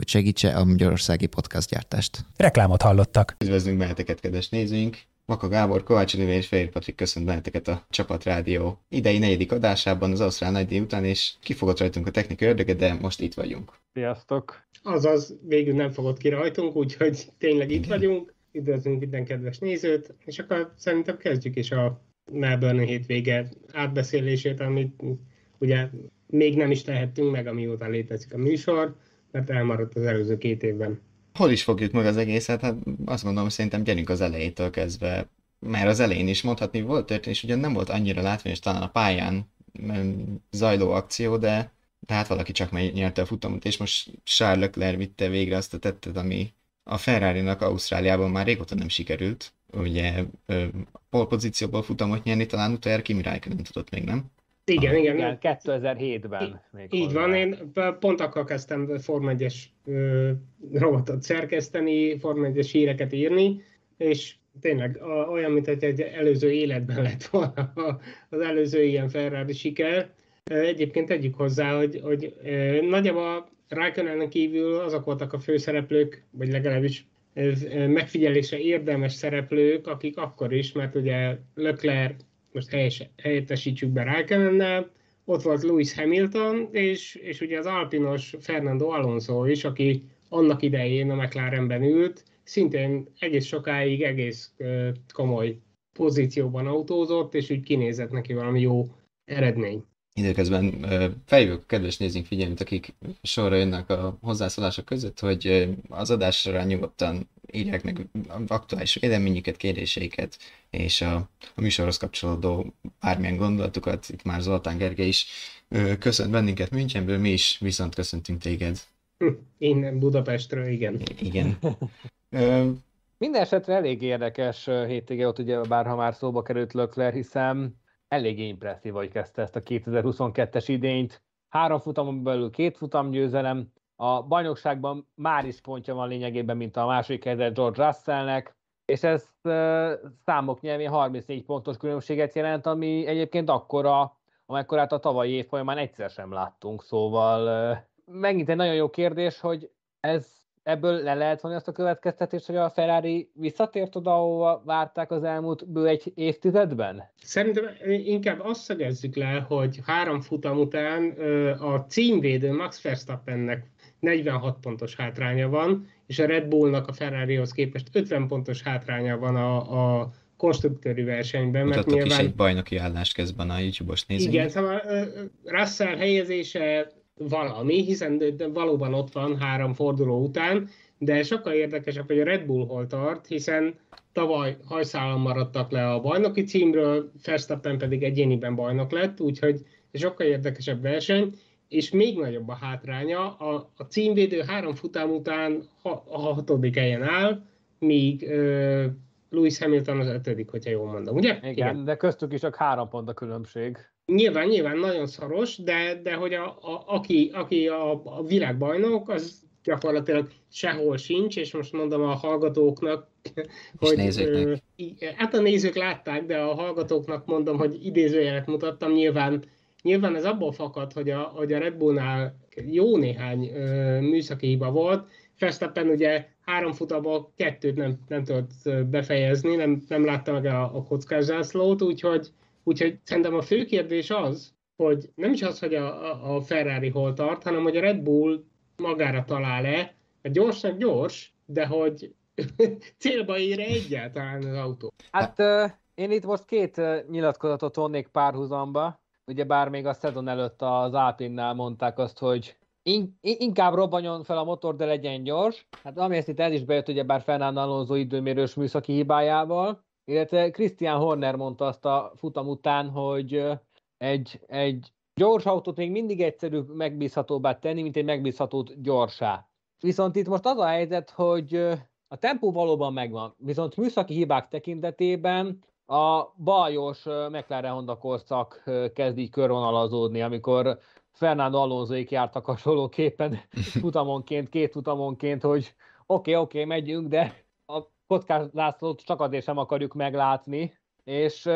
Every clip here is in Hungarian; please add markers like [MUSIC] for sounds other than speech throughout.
hogy segítse a magyarországi gyártást. Reklámot hallottak. Üdvözlünk benneteket, kedves nézőink! Maka Gábor, Kovács Oliver és Fehér Patrik köszönt benneteket a Csapat Rádió idei negyedik adásában az Ausztrál nagy után, és kifogott rajtunk a technikai ördöge, de most itt vagyunk. Sziasztok! Azaz, végül nem fogott ki rajtunk, úgyhogy tényleg itt vagyunk. Üdvözlünk minden kedves nézőt, és akkor szerintem kezdjük is a Melbourne hétvége átbeszélését, amit ugye még nem is tehettünk meg, amióta létezik a műsor mert elmaradt az előző két évben. Hol is fogjuk meg az egészet? Hát azt gondolom, szerintem gyerünk az elejétől kezdve, mert az elején is mondhatni volt történés, ugyan nem volt annyira látványos talán a pályán zajló akció, de, de hát valaki csak nyerte a futamot, és most Charles Leclerc vitte végre azt a tettet, ami a Ferrari-nak Ausztráliában már régóta nem sikerült. Ugye pole pozícióból futamot nyerni, talán utoljára Kimi Räikkönen tudott még, nem? Igen, igen. igen 2007-ben. Még így van, én pont akkor kezdtem Form 1-es robotot szerkeszteni, Form 1-es híreket írni, és tényleg olyan, mint hogy egy előző életben lett volna az előző ilyen Ferrari siker. Egyébként tegyük hozzá, hogy, hogy nagyjából Raikkonen kívül azok voltak a főszereplők, vagy legalábbis megfigyelésre érdemes szereplők, akik akkor is, mert ugye Leclerc most helyes, helyettesítsük be Raikkonennel, ott volt Lewis Hamilton, és, és ugye az alpinos Fernando Alonso is, aki annak idején a McLarenben ült, szintén egész sokáig egész komoly pozícióban autózott, és úgy kinézett neki valami jó eredmény. Időközben felhívjuk a kedves nézőink figyelmet, akik sorra jönnek a hozzászólások között, hogy az adásra nyugodtan írják meg aktuális véleményüket, kérdéseiket, és a, a műsorhoz kapcsolódó bármilyen gondolatukat, itt már Zoltán Gergely is köszönt bennünket Münchenből, mi is viszont köszöntünk téged. [LAUGHS] Innen Budapestről, igen. Igen. [LAUGHS] Minden esetre elég érdekes hétvége ott ugye, bárha már szóba került Lökler, hiszen eléggé impresszív, hogy kezdte ezt a 2022-es idényt. Három futamon belül két futam győzelem, a bajnokságban már is pontja van lényegében, mint a második helyzet George Russellnek, és ez uh, számok nyelvén 34 pontos különbséget jelent, ami egyébként akkora, amekkorát a tavalyi év folyamán egyszer sem láttunk, szóval uh, megint egy nagyon jó kérdés, hogy ez ebből le lehet vonni azt a következtetést, hogy a Ferrari visszatért oda, ahova várták az elmúlt bő egy évtizedben? Szerintem inkább azt szögezzük le, hogy három futam után a címvédő Max Verstappennek 46 pontos hátránya van, és a Red Bullnak a Ferrarihoz képest 50 pontos hátránya van a, a konstruktőri versenyben. Mutatok mert nyilván... is egy bajnoki állást kezdben a YouTube-os nézőink. Igen, szóval Russell helyezése valami, hiszen valóban ott van három forduló után, de sokkal érdekesebb, hogy a Red Bull hol tart, hiszen tavaly hajszálon maradtak le a bajnoki címről, Verstappen pedig egyéniben bajnok lett, úgyhogy sokkal érdekesebb verseny, és még nagyobb a hátránya, a, a címvédő három futám után ha, a hatodik helyen áll, míg uh, Lewis Hamilton az ötödik, hogyha jól mondom, ugye? Igen, Igen. de köztük is csak három pont a különbség. Nyilván, nyilván nagyon szoros, de, de hogy a, a, aki, aki a, a világbajnok, az gyakorlatilag sehol sincs, és most mondom a hallgatóknak, hogy... Nézőknek. hát a nézők látták, de a hallgatóknak mondom, hogy idézőjelet mutattam, nyilván Nyilván ez abból fakad, hogy a, hogy a Red Bullnál jó néhány ö, műszaki hiba volt. Verstappen ugye három futamból kettőt nem, nem tudott befejezni, nem, nem látta meg a, a kockázászlót, úgyhogy, úgyhogy szerintem a fő kérdés az, hogy nem is az, hogy a, a Ferrari hol tart, hanem hogy a Red Bull magára talál-e, a gyorsnak gyors, de hogy [LAUGHS] célba ér egyáltalán az autó. Hát én itt most két nyilatkozatot vonnék párhuzamba ugye bár még a szezon előtt az Alpinnál mondták azt, hogy in, inkább robbanjon fel a motor, de legyen gyors. Hát ami ezt itt el is bejött, ugye bár Fernando Alonso időmérős műszaki hibájával, illetve Christian Horner mondta azt a futam után, hogy egy, egy gyors autót még mindig egyszerű megbízhatóbbá tenni, mint egy megbízhatót gyorsá. Viszont itt most az a helyzet, hogy a tempó valóban megvan, viszont műszaki hibák tekintetében a bajos McLaren Honda korszak kezd így körvonalazódni, amikor Fernando Alonsoék jártak hasonlóképpen [LAUGHS] futamonként, két futamonként, hogy oké, okay, oké, okay, megyünk, de a kockás zászlót csak azért sem akarjuk meglátni, és,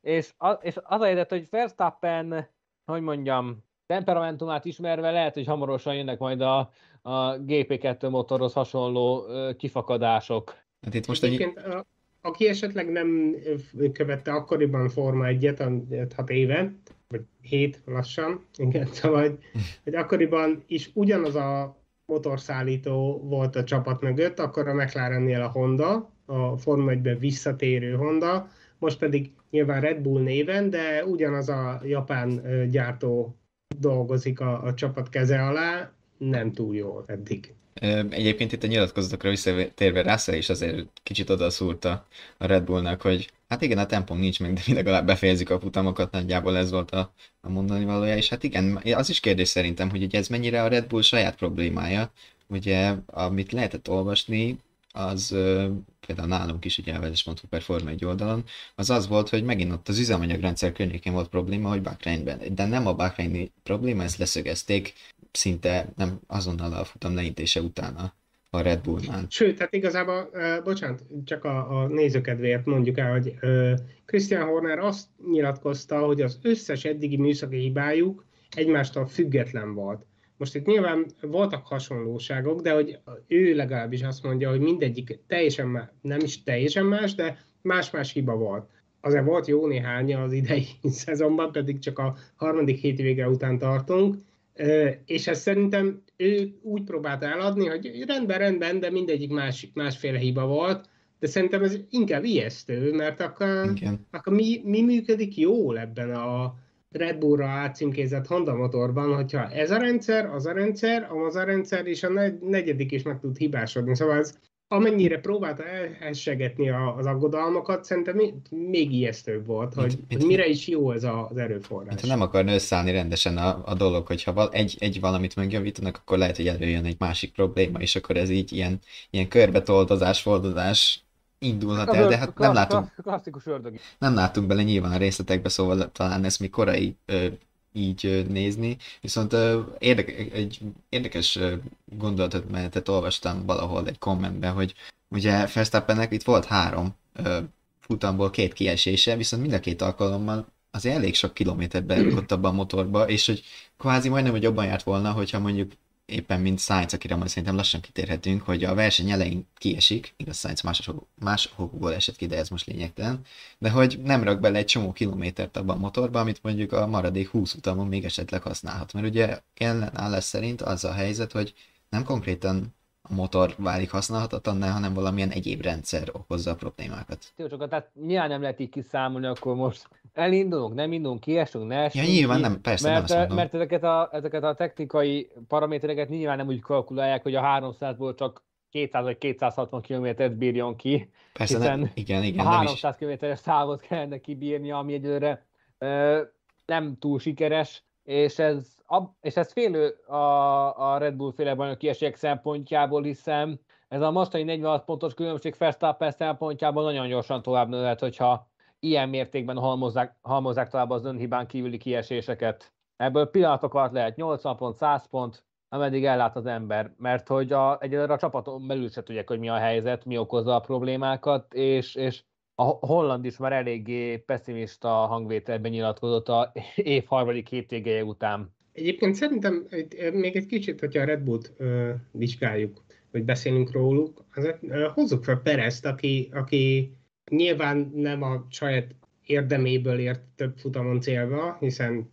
és, az, és az a helyzet, hogy Verstappen, hogy mondjam, temperamentumát ismerve lehet, hogy hamarosan jönnek majd a, a GP2 motorhoz hasonló kifakadások. Hát itt most egy... A, aki esetleg nem követte akkoriban Forma 1-et, 6 éve, vagy 7 lassan, igen, [LAUGHS] szóval, hogy, hogy akkoriban is ugyanaz a motorszállító volt a csapat mögött, akkor a McLarennél a Honda, a Forma 1 visszatérő Honda, most pedig nyilván Red Bull néven, de ugyanaz a japán gyártó dolgozik a, a csapat keze alá, nem túl jól eddig. Egyébként itt a nyilatkozatokra visszatérve Russell is azért kicsit odaszúrta a Red Bullnak, hogy hát igen, a tempom nincs meg, de mi legalább befejezik a futamokat, nagyjából ez volt a, a mondani valója, és hát igen, az is kérdés szerintem, hogy ez mennyire a Red Bull saját problémája, ugye, amit lehetett olvasni, az például nálunk is, ugye a Vezes.hu Performa egy oldalon, az az volt, hogy megint ott az üzemanyagrendszer környékén volt probléma, hogy Bakreinben, de nem a Bahreini probléma, ezt leszögezték szinte nem azonnal a futam leintése utána a Red Bullnál. Sőt, hát igazából, bocsánat, csak a, a nézőkedvéért mondjuk el, hogy uh, Christian Horner azt nyilatkozta, hogy az összes eddigi műszaki hibájuk egymástól független volt. Most itt nyilván voltak hasonlóságok, de hogy ő legalábbis azt mondja, hogy mindegyik teljesen más, nem is teljesen más, de más-más hiba volt. Azért volt jó néhánya az idei [LAUGHS] szezonban, pedig csak a harmadik hétvége után tartunk, és ezt szerintem ő úgy próbálta eladni, hogy rendben, rendben, de mindegyik más, másféle hiba volt, de szerintem ez inkább ijesztő, mert akkor, akkor mi, mi működik jól ebben a Red Bullra átcímkézett Honda motorban, hogyha ez a rendszer, az a rendszer, az a rendszer, és a negyedik is meg tud hibásodni. Szóval ez amennyire próbálta elhessegetni az aggodalmakat, szerintem még ijesztőbb volt, hogy, mit, mit, hogy mire is jó ez az erőforrás. Mint, nem akarna összeállni rendesen a, a dolog, hogyha val, egy, egy valamit megjavítanak, akkor lehet, hogy előjön egy másik probléma, és akkor ez így ilyen, ilyen körbetoldozás, foldozás indulhat el, de hát nem látunk, nem látunk bele nyilván a részletekbe, szóval talán ez még korai ö, így nézni, viszont érdekes, egy érdekes gondolatot menetet olvastam valahol egy kommentben, hogy ugye Verstappennek itt volt három futamból két kiesése, viszont mind a két alkalommal azért elég sok kilométert berakott abban a motorba, és hogy kvázi majdnem, hogy jobban járt volna, hogyha mondjuk éppen mint Sainz, akire majd szerintem lassan kitérhetünk, hogy a verseny elején kiesik, igaz Sainz más, más okokból esett ki, de ez most lényegtelen, de hogy nem rak bele egy csomó kilométert abban a motorba, amit mondjuk a maradék 20 utamon még esetleg használhat. Mert ugye ellenállás szerint az a helyzet, hogy nem konkrétan a motor válik használhatatlanná, hanem valamilyen egyéb rendszer okozza a problémákat. Jó, csak tehát nyilván nem lehet így kiszámolni, akkor most elindulunk, nem indulunk, kiesünk, ne esünk Ja, nyilván nem, persze, mert, nem mert ezeket a, ezeket a technikai paramétereket nyilván nem úgy kalkulálják, hogy a 300-ból csak 200 vagy 260 kilométert bírjon ki, Persze, hiszen nem, igen, igen, a 300 kilométeres távot kellene kibírni, ami egyelőre ö, nem túl sikeres, és ez, és ez félő a, a Red Bull féle bajnoki esélyek szempontjából, hiszen ez a mostani 46 pontos különbség Verstappen szempontjából nagyon gyorsan tovább nőhet, hogyha ilyen mértékben halmozzák, halmozzák tovább az önhibán kívüli kieséseket. Ebből pillanatok alatt lehet 80 pont, 100 pont, ameddig ellát az ember, mert hogy a, egyelőre a csapaton belül se tudják, hogy mi a helyzet, mi okozza a problémákat, és, és a Holland is már eléggé pessimista hangvételben nyilatkozott a év harmadik hétvégéje után. Egyébként szerintem még egy kicsit, hogyha a Red Bull-t ö, vizsgáljuk, vagy beszélünk róluk, azért ö, hozzuk fel Perezt, aki, aki nyilván nem a saját érdeméből ért több futamon célba, hiszen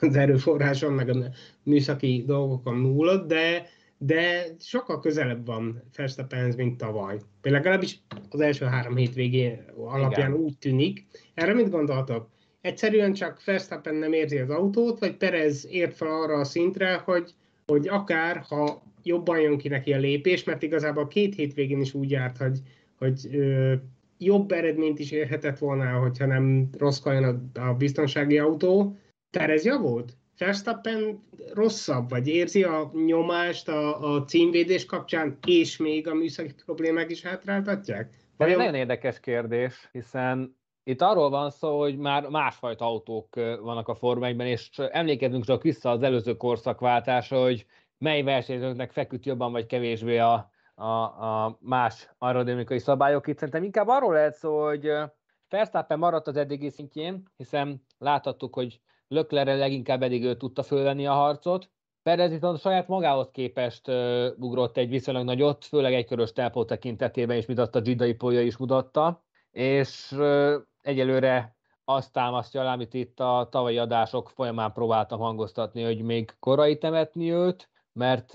az erőforráson meg a műszaki dolgokon múlott, de de sokkal közelebb van Verstappenhez, mint tavaly. Például legalábbis az első három hétvégé alapján Igen. úgy tűnik. Erre mit gondoltok? Egyszerűen csak Verstappen nem érzi az autót, vagy Perez ért fel arra a szintre, hogy, hogy akár, ha jobban jön ki neki a lépés, mert igazából két hétvégén is úgy járt, hogy, hogy ö, jobb eredményt is érhetett volna, hogyha nem rossz a, a biztonsági autó. Perez javult? Verstappen rosszabb, vagy érzi a nyomást a, a címvédés kapcsán, és még a műszaki problémák is hátráltatják? Ez egy nagyon érdekes kérdés, hiszen itt arról van szó, hogy már másfajta autók vannak a Forma 1 és emlékezzünk csak vissza az előző korszakváltásra, hogy mely versenyzőknek feküdt jobban vagy kevésbé a, a, a más aerodinamikai szabályok. Itt szerintem inkább arról lehet szó, hogy Verstappen maradt az eddigi szintjén, hiszen láthattuk, hogy Löklerre leginkább eddig ő tudta fölvenni a harcot. Perez viszont saját magához képest uh, ugrott egy viszonylag nagyot, főleg egy körös tempó tekintetében is, a Gidai polya is mutatta, és egyelőre azt támasztja alá, amit itt a tavalyi adások folyamán próbáltam hangoztatni, hogy még korai temetni őt, mert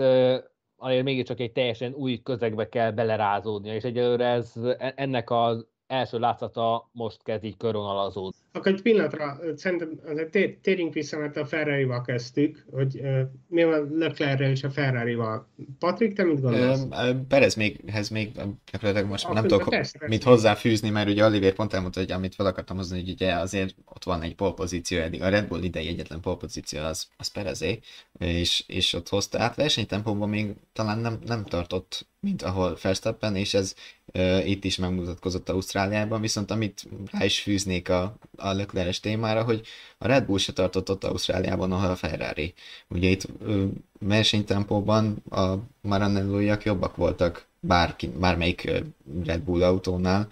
azért mégiscsak egy teljesen új közegbe kell belerázódnia, és egyelőre ez, e-, ennek az első látszata most kezd így körvonalazódni. Akkor egy pillanatra, szerintem azért térjünk vissza, mert a Ferrari-val kezdtük, hogy uh, mi van Leclerc és a Ferrari-val. Patrik, te mit gondolsz? Perez méghez még gyakorlatilag most Akkor nem tudok persze, mit hozzáfűzni, mert ugye Oliver pont elmondta, hogy amit fel akartam hozni, hogy ugye azért ott van egy polpozíció eddig. A Red Bull idei egyetlen polpozíció az, az Perezé, és, és ott hozta át versenytempóban még talán nem, nem tartott mint ahol Verstappen, és ez uh, itt is megmutatkozott Ausztráliában, viszont amit rá is fűznék a, a Leclerc témára, hogy a Red Bull se tartott ott Ausztráliában, ahol a Ferrari. Ugye itt uh, versenytempóban a Maranello-jak jobbak voltak bárki, bármelyik Red Bull autónál,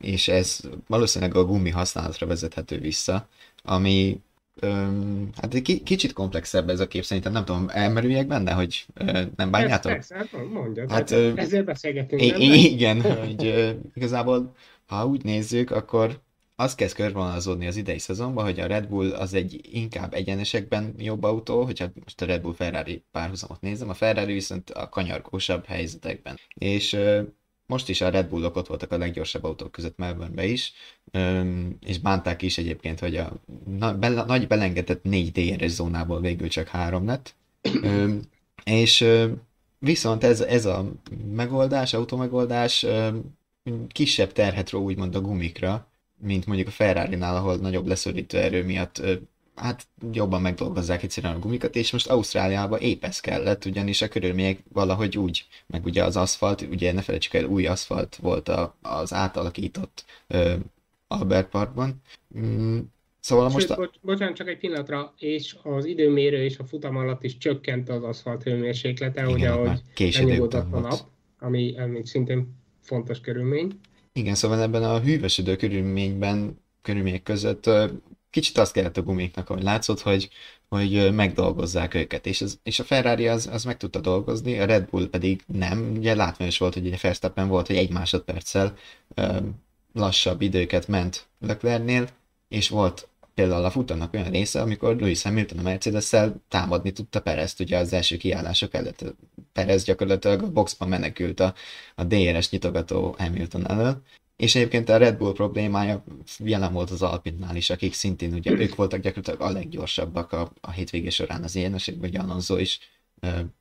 és ez valószínűleg a gumi használatra vezethető vissza, ami Öm, hát egy kicsit komplexebb ez a kép, szerintem nem tudom, elmerüljek benne, hogy ö, nem bánjátok? Persze, persze, hát mondjad, hát, ö, ezért beszélgetünk. I-? Igen, hogy ö, igazából, ha úgy nézzük, akkor az kezd körvonalazódni az idei szezonban, hogy a Red Bull az egy inkább egyenesekben jobb autó, hogyha most a Red Bull Ferrari párhuzamot nézem, a Ferrari viszont a kanyargósabb helyzetekben. És most is a Red Bullok ott voltak a leggyorsabb autók között melbourne is, és bánták is egyébként, hogy a nagy belengedett négy DRS zónából végül csak három lett. És viszont ez, ez a megoldás, automegoldás kisebb terhet ró úgymond a gumikra, mint mondjuk a Ferrari-nál, ahol nagyobb leszorító erő miatt hát jobban megdolgozzák egyszerűen a gumikat, és most Ausztráliában épp ez kellett, ugyanis a körülmények valahogy úgy, meg ugye az aszfalt, ugye ne felejtsük el, új aszfalt volt a, az átalakított ö, Albert Parkban. Mm, szóval Sőt, most... A... Bocs, bocsánat, csak egy pillanatra, és az időmérő és a futam alatt is csökkent az aszfalt hőmérséklete, Igen, ugye, ahogy elnyugodott a nap, ami, ami szintén fontos körülmény. Igen, szóval ebben a hűvösödő körülményben, körülmények között kicsit azt kellett a gumiknak, hogy látszott, hogy, hogy megdolgozzák őket, és, az, és a Ferrari az, az meg tudta dolgozni, a Red Bull pedig nem, ugye látványos volt, hogy ugye Verstappen volt, hogy egy másodperccel lassabb időket ment Leclernél, és volt például a futamnak olyan része, amikor Lewis Hamilton a mercedes támadni tudta Perezt, ugye az első kiállások előtt. Perez gyakorlatilag a boxban menekült a, a DRS nyitogató Hamilton elől, és egyébként a Red Bull problémája jelen volt az Alpinál is, akik szintén ugye ők voltak gyakorlatilag a leggyorsabbak a, a hétvége során az ilyenesekben, vagy Alonso is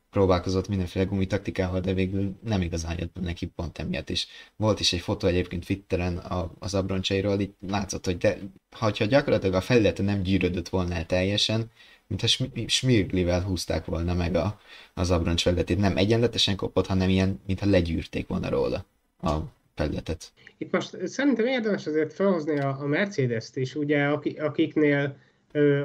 próbálkozott mindenféle gumitaktikával, de végül nem igazán jött neki pont emiatt is. Volt is egy fotó egyébként Twitteren a, az abroncsairól, itt látszott, hogy de, ha gyakorlatilag a felülete nem gyűrödött volna el teljesen, mintha smirglivel húzták volna meg a, az abroncs felületét. Nem egyenletesen kopott, hanem ilyen, mintha legyűrték volna róla a felületet. Itt most szerintem érdemes azért felhozni a, a Mercedes-t is, ugye, akiknél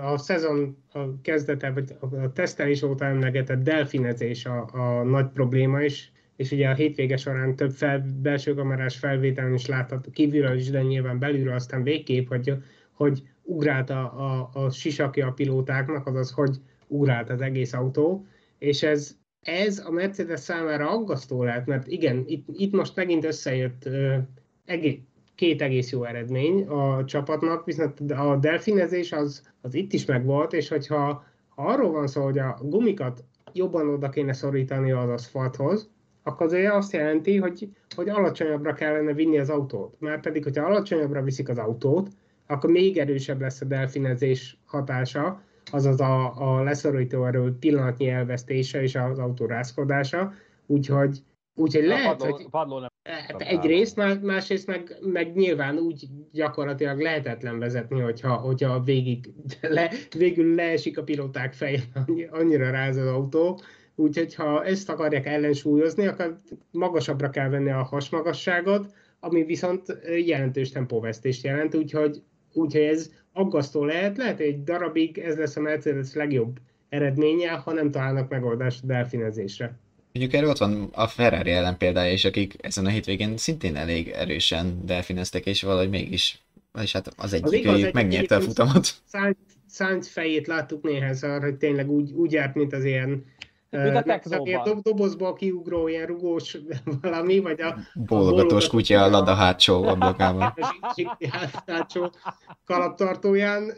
a szezon kezdete, vagy a tesztelés óta emlegetett delfinezés a, a nagy probléma is, és ugye a hétvége során több fel, belső kamerás felvételen is látható kívülről is, de nyilván belülről aztán végképp, hogy, hogy ugrált a, a, a sisakja a pilótáknak, azaz hogy ugrált az egész autó, és ez ez a Mercedes számára aggasztó lehet, mert igen, itt, itt most megint összejött uh, egész, két egész jó eredmény a csapatnak, viszont a delfinezés az, az itt is megvolt, és hogyha ha arról van szó, hogy a gumikat jobban oda kéne szorítani az aszfalthoz, akkor az azt jelenti, hogy, hogy alacsonyabbra kellene vinni az autót. Már pedig, hogyha alacsonyabbra viszik az autót, akkor még erősebb lesz a delfinezés hatása, azaz a, a leszorító erő pillanatnyi elvesztése és az autó rászkodása, úgyhogy, úgyhogy lehet, padló, hogy... Padló nem Hát egyrészt, más, másrészt meg, meg nyilván úgy gyakorlatilag lehetetlen vezetni, hogyha, hogyha végig, [LAUGHS] le, végül leesik a pilóták fején, annyira ráz az autó. Úgyhogy ha ezt akarják ellensúlyozni, akkor magasabbra kell venni a hasmagasságot, ami viszont jelentős tempóvesztést jelent, úgyhogy, úgyhogy ez aggasztó lehet, lehet egy darabig ez lesz a Mercedes legjobb eredménye, ha nem találnak megoldást a delfinezésre. Mondjuk erről ott van a Ferrari ellen példája is, akik ezen a hétvégén szintén elég erősen delfineztek, és valahogy mégis, vagyis hát az egyik az egy, megnyerte a futamot. Sainz, fejét láttuk néhányszor, hogy tényleg úgy, úgy járt, mint az ilyen mint a dobozból kiugró ilyen rugós [LAUGHS] valami, vagy a... Bólogatós kutya a Lada hátsó ablakában. [LAUGHS] hátsó kalaptartóján.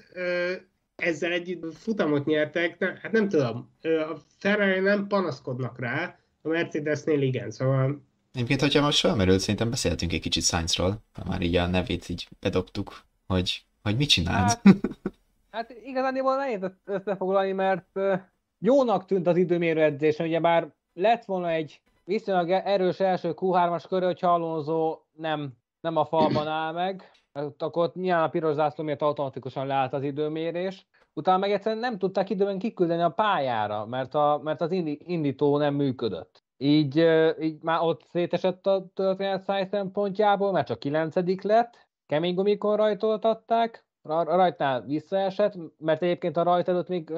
Ezzel együtt futamot nyertek, hát nem tudom, a Ferrari nem panaszkodnak rá, a Mercedesnél igen, szóval... Egyébként, hogyha most felmerült, szerintem beszéltünk egy kicsit Sainzról, már így a nevét így bedobtuk, hogy, hogy mit csinált. Hát, hát igazán nehéz összefoglalni, mert jónak tűnt az időmérő edzésen, ugye bár lett volna egy viszonylag erős első Q3-as kör, hogyha Alonso nem, nem a falban áll meg, akkor nyilván a piros zászló miatt automatikusan leállt az időmérés. Utána meg egyszerűen nem tudták időben kiküldeni a pályára, mert, a, mert az indító nem működött. Így, így már ott szétesett a történet száj szempontjából, mert csak kilencedik lett, kemény gumikon rajtoltatták, rajtnál visszaesett, mert egyébként a rajt előtt még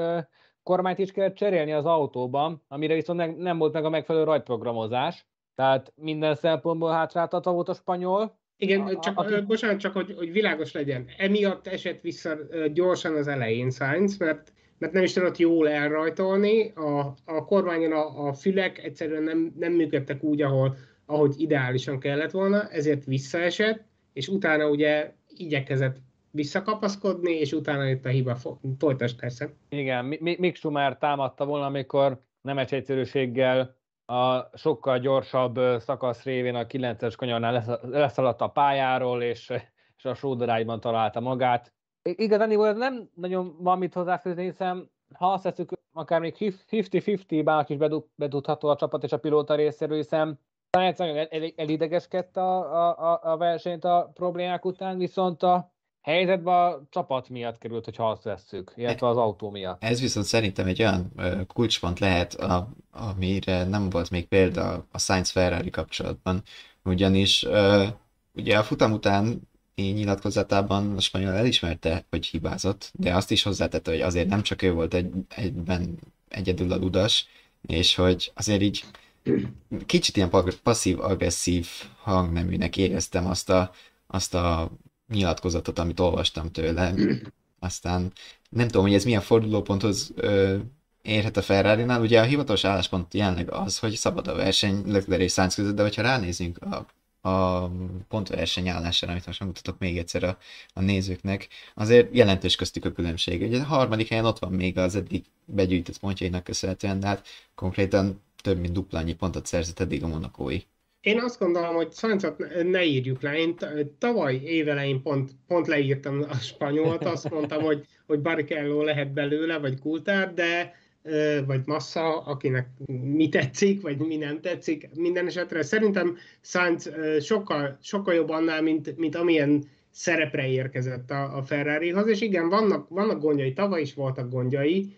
kormányt is kellett cserélni az autóban, amire viszont nem volt meg a megfelelő rajtprogramozás, tehát minden szempontból hátráltatva volt a spanyol. Igen, a, csak, a, bocsánat, csak hogy, hogy világos legyen. Emiatt esett vissza gyorsan az elején Sainz, mert mert nem is tudott jól elrajtolni, a, a kormányon a, a fülek egyszerűen nem, nem működtek úgy, ahol, ahogy ideálisan kellett volna, ezért visszaesett, és utána ugye igyekezett visszakapaszkodni, és utána jött a hiba. Folytas persze. Igen, Mick Schumer támadta volna, amikor nemes egyszerűséggel a sokkal gyorsabb szakasz révén a 9-es kanyarnál leszaladt a pályáról, és, és a sódarágyban találta magát. Igazán nem nagyon van mit hozzáfűzni, hiszen ha azt veszük, akár még 50-50 bánat is bedudható a csapat és a pilóta részéről, hiszen Sainz nagyon elidegeskedte a, a, a versenyt a problémák után, viszont a helyzetben a csapat miatt került, hogyha azt vesszük, illetve az autó miatt. Ez viszont szerintem egy olyan kulcspont lehet, a, amire nem volt még példa a Science Ferrari kapcsolatban, ugyanis ugye a futam után nyilatkozatában a spanyol elismerte, hogy hibázott, de azt is hozzátette, hogy azért nem csak ő volt egy, egyben egyedül a ludas, és hogy azért így kicsit ilyen passzív-agresszív hangneműnek éreztem azt a, azt a nyilatkozatot, amit olvastam tőle. Aztán nem tudom, hogy ez milyen fordulóponthoz ö, érhet a Ferrari-nál. Ugye a hivatalos álláspont jelenleg az, hogy szabad a verseny Leclerc és Sainz között, de hogyha ránézünk a, a pontverseny állására, amit most megmutatok még egyszer a, a nézőknek, azért jelentős köztük a különbség. Ugye a harmadik helyen ott van még az eddig begyűjtött pontjainak köszönhetően, de hát konkrétan több mint dupla annyi pontot szerzett eddig a monakói. Én azt gondolom, hogy Sainzot ne írjuk le. Én tavaly évelején pont, pont leírtam a spanyolt, azt mondtam, hogy, hogy Barrichello lehet belőle, vagy Kultár, de vagy Massa, akinek mi tetszik, vagy mi nem tetszik. Minden esetre szerintem Sainz sokkal, sokkal jobb annál, mint, mint amilyen szerepre érkezett a, a Ferrarihoz, és igen, vannak, vannak gondjai, tavaly is voltak gondjai,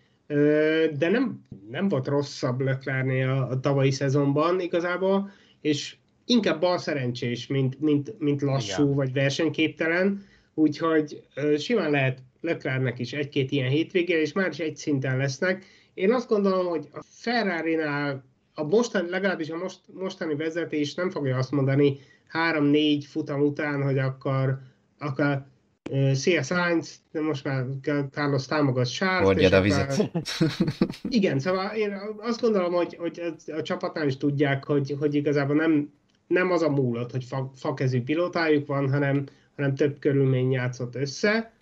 de nem, nem volt rosszabb Leclercnél a, a tavalyi szezonban igazából, és inkább bal szerencsés, mint, mint, mint lassú Igen. vagy versenyképtelen, úgyhogy simán lehet Leclercnek is egy-két ilyen hétvége, és már is egy szinten lesznek. Én azt gondolom, hogy a Ferrari-nál a mostani, legalábbis a most, mostani vezetés nem fogja azt mondani három-négy futam után, hogy akkor, akkor Szia Sainz, de most már Carlos támogat Sárt. Hordjad a vizet. [LAUGHS] igen, szóval én azt gondolom, hogy, hogy a csapatnál is tudják, hogy, hogy igazából nem, nem az a múlott, hogy fa, fakezű pilótájuk van, hanem, hanem több körülmény játszott össze.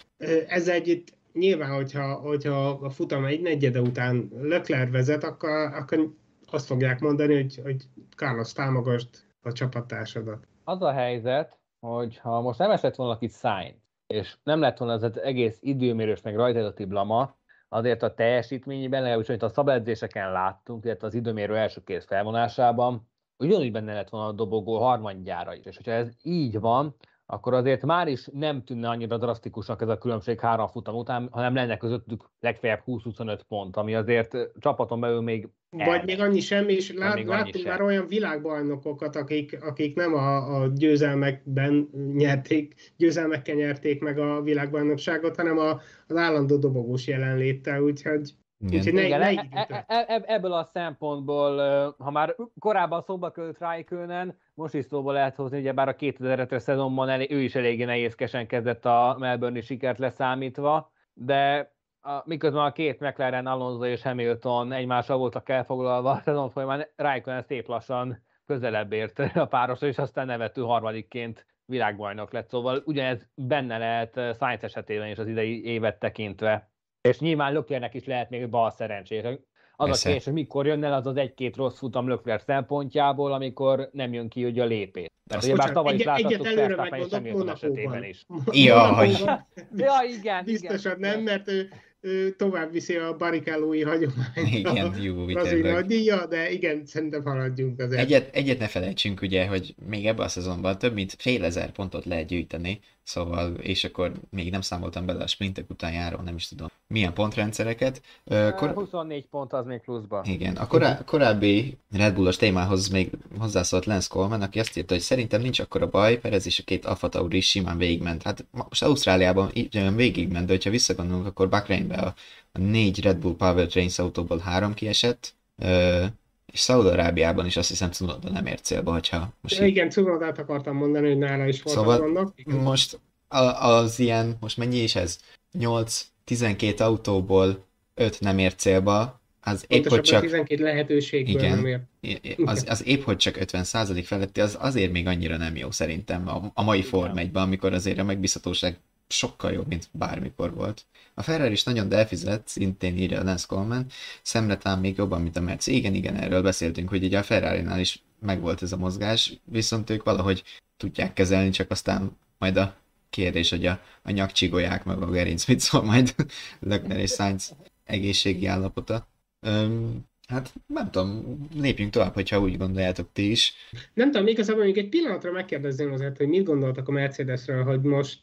Ez együtt nyilván, hogyha, hogyha a futam egy negyede után Leclerc vezet, akkor, akkor azt fogják mondani, hogy, hogy Carlos támogasd a csapattársadat. Az a helyzet, hogy ha most nem esett volna itt Sainz, és nem lett volna az egész időmérős meg rajtadati blama, azért a teljesítményében, legalábbis, amit a szabadzéseken láttunk, illetve az időmérő első kész felvonásában, ugyanúgy benne lett volna a dobogó harmadjára is. És hogyha ez így van, akkor azért már is nem tűnne annyira drasztikusnak ez a különbség három futam után, hanem lenne közöttük legfeljebb 20-25 pont, ami azért csapaton belül még vagy még annyi sem, és lát, láttunk sem. már olyan világbajnokokat, akik, akik nem a, a győzelmekben nyerték, győzelmekkel nyerték meg a világbajnokságot, hanem a, az állandó dobogós jelenléttel, úgyhogy igen. Ne, Igen, ne e, e, e, ebből a szempontból, ha már korábban szóba került Raikkonen, most is szóba lehet hozni, ugye bár a 2000-es szezonban elég, ő is eléggé nehézkesen kezdett a Melbourne sikert leszámítva, de a, miközben a két McLaren, Alonso és Hamilton egymással voltak elfoglalva a szezon folyamán, Raikkonen szép lassan közelebb ért a párosra, és aztán nevető harmadikként világbajnok lett. Szóval ugyanez benne lehet Sainz esetében is az idei évet tekintve. És nyilván Löklernek is lehet még bal szerencsére. Az Esze. a kérdés, hogy mikor jön el az az egy-két rossz futam Lökler szempontjából, amikor nem jön ki ugye a lépés. Tehát ugye bár tavaly is láthattuk Verstappen és Hamilton esetében is. [LAUGHS] Ja, ja, igen, Biztosan igen. nem, mert ő tovább viszi a barikálói hagyományt igen, [LAUGHS] jó, az nagy díja, de igen, szerintem haladjunk azért. Egyet, egyet ne felejtsünk ugye, hogy még ebben a szezonban több mint fél ezer pontot lehet gyűjteni, szóval, és akkor még nem számoltam bele a sprintek után járó, nem is tudom milyen pontrendszereket. Kor... 24 pont az még pluszban. Igen, a korá- [LAUGHS] korábbi Red Bullos témához még hozzászólt Lance Coleman, aki azt írta, hogy szerintem nincs akkora baj, Perez és a két Alfa Tauri is simán végigment. Hát most Ausztráliában végigment, de hogyha visszagondolunk, akkor Bakreinbe a, a négy Red Bull Trains autóból három kiesett, és Szaud-Arábiában is azt hiszem Cunoda nem ért célba, hogyha most ja, Igen, Cunodát akartam mondani, hogy nála is volt szóval vannak. most az ilyen, most mennyi is ez? 8-12 autóból 5 nem ért célba, az épp, hogy csak... 12 lehetőségből igen, nem ért. Az, az épp, hogy csak 50% feletti, az azért még annyira nem jó szerintem a, a mai Form 1 amikor azért a megbízhatóság sokkal jobb, mint bármikor volt. A Ferrari is nagyon delfizett, szintén írja Lance Coleman, szemletán még jobban, mint a Merci. Igen, igen, erről beszéltünk, hogy ugye a Ferrari-nál is megvolt ez a mozgás, viszont ők valahogy tudják kezelni, csak aztán majd a kérdés, hogy a, a nyakcsigolják meg a gerinc mit szól majd [LAUGHS] Lökner és Sainz egészségi állapota. Öm, hát nem tudom, lépjünk tovább, hogyha úgy gondoljátok ti is. Nem tudom, igazából még egy pillanatra megkérdezném azért, hogy mit gondoltak a Mercedesről, hogy most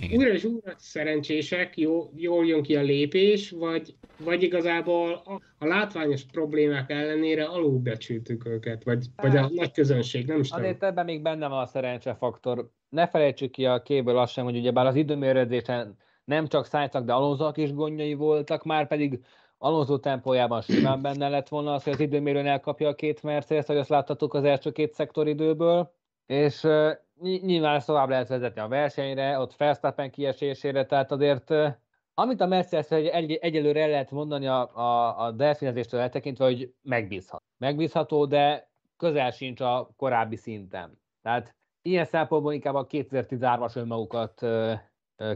igen. újra és újra szerencsések, jó, jól jön ki a lépés, vagy, vagy igazából a, a látványos problémák ellenére alulbecsültük őket, vagy, vagy a hát, nagy közönség, nem is tudom. Azért ebben még benne van a szerencsefaktor. Ne felejtsük ki a kéből azt sem, hogy ugyebár az időmérőzésen nem csak szájtak, de alonzók is gondjai voltak, már pedig Alonso tempójában simán benne lett volna az, hogy az időmérőn elkapja a két Mercedes, hogy azt láttatok az első két szektoridőből, és nyilván ezt tovább lehet vezetni a versenyre, ott Verstappen kiesésére, tehát azért amit a Mercedes egy, egy, egyelőre el lehet mondani a, a, a delfinezéstől eltekintve, hogy megbízható. Megbízható, de közel sincs a korábbi szinten. Tehát ilyen szempontból inkább a 2013-as önmagukat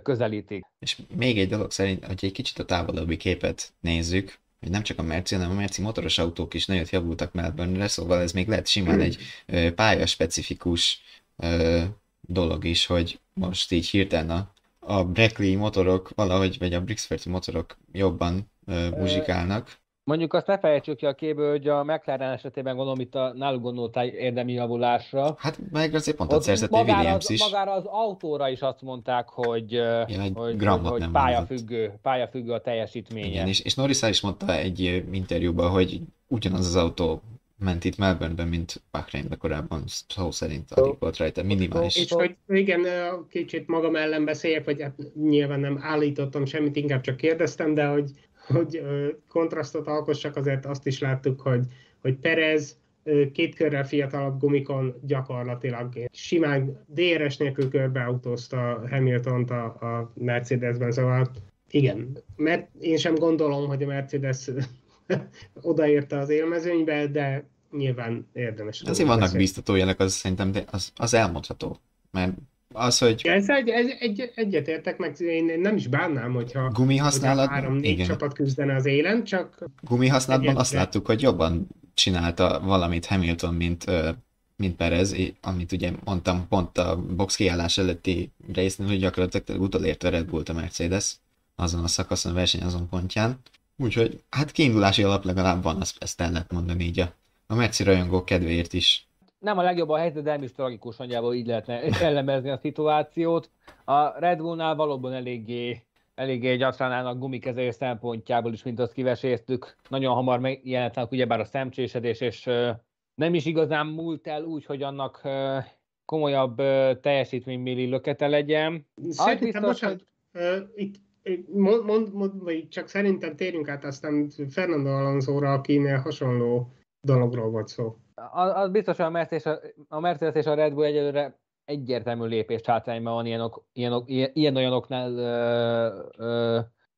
közelítik. És még egy dolog szerint, hogy egy kicsit a távolabbi képet nézzük, hogy nem csak a Merci, hanem a Merci motoros autók is nagyot javultak Melbourne-re, szóval ez még lehet simán egy pályaspecifikus dolog is, hogy most így hirtelen a, a Brackley motorok valahogy, vagy a Brixferti motorok jobban muzsikálnak. Mondjuk azt ne felejtsük ki a kéből, hogy a McLaren esetében gondolom itt a náluk gondoltál érdemi javulásra. Hát meg azért pont a szerzett Williams az, is. Magára az autóra is azt mondták, hogy, ja, hogy, hogy, hogy pályafüggő, pályafüggő a teljesítménye. Igen, és, és Norris is mondta egy interjúban, hogy ugyanaz az autó ment itt Melbourneben, mint Bahreinbe korábban, szó szerint alig volt rajta, minimális. És hogy igen, kicsit magam ellen beszéljek, vagy hát nyilván nem állítottam semmit, inkább csak kérdeztem, de hogy, hogy kontrasztot alkossak, azért azt is láttuk, hogy, hogy Perez két körrel fiatalabb gumikon gyakorlatilag simán DRS nélkül körbeautózta Hamilton-t a, a Mercedesben, szóval igen, mert én sem gondolom, hogy a Mercedes [LAUGHS] odaérte az élmezőnybe, de nyilván érdemes. Azért vannak beszélni. biztató jelek, az szerintem de az, az elmondható. Mert az, hogy... Ja, ez egy, egy, egy, egyetértek, meg én nem is bánnám, hogyha, gumi használat, három-négy csapat küzdene az élen, csak... Gumi használatban azt láttuk, hogy jobban csinálta valamit Hamilton, mint, mint Perez, amit ugye mondtam pont a box kiállás előtti résznél, hogy gyakorlatilag utolérte Red Bull a Mercedes azon a szakaszon, a verseny azon pontján. Úgyhogy hát kiindulási alap legalább van, azt, ezt el lehet mondani így a a Merci rajongó kedvéért is. Nem a legjobb a helyzet, de nem is tragikus, nagyjából így lehetne [LAUGHS] elemezni a szituációt. A Red Bullnál valóban eléggé eléggé gyakran állnak gumikezelés szempontjából is, mint azt kiveséztük. Nagyon hamar megjelentek ugyebár a szemcsésedés, és nem is igazán múlt el úgy, hogy annak komolyabb teljesítményméli lökete legyen. Szerintem, biztos, bocsánat, hogy... itt mond, mond, mond, vagy csak szerintem térjünk át aztán Fernando Alonso-ra, akinél hasonló dologról volt szó. Az, biztos, hogy a Mercedes, a, Mercedes és a Red Bull egyelőre egyértelmű lépést hátrányban van ilyen, ilyen, ilyen, ilyen olyanoknál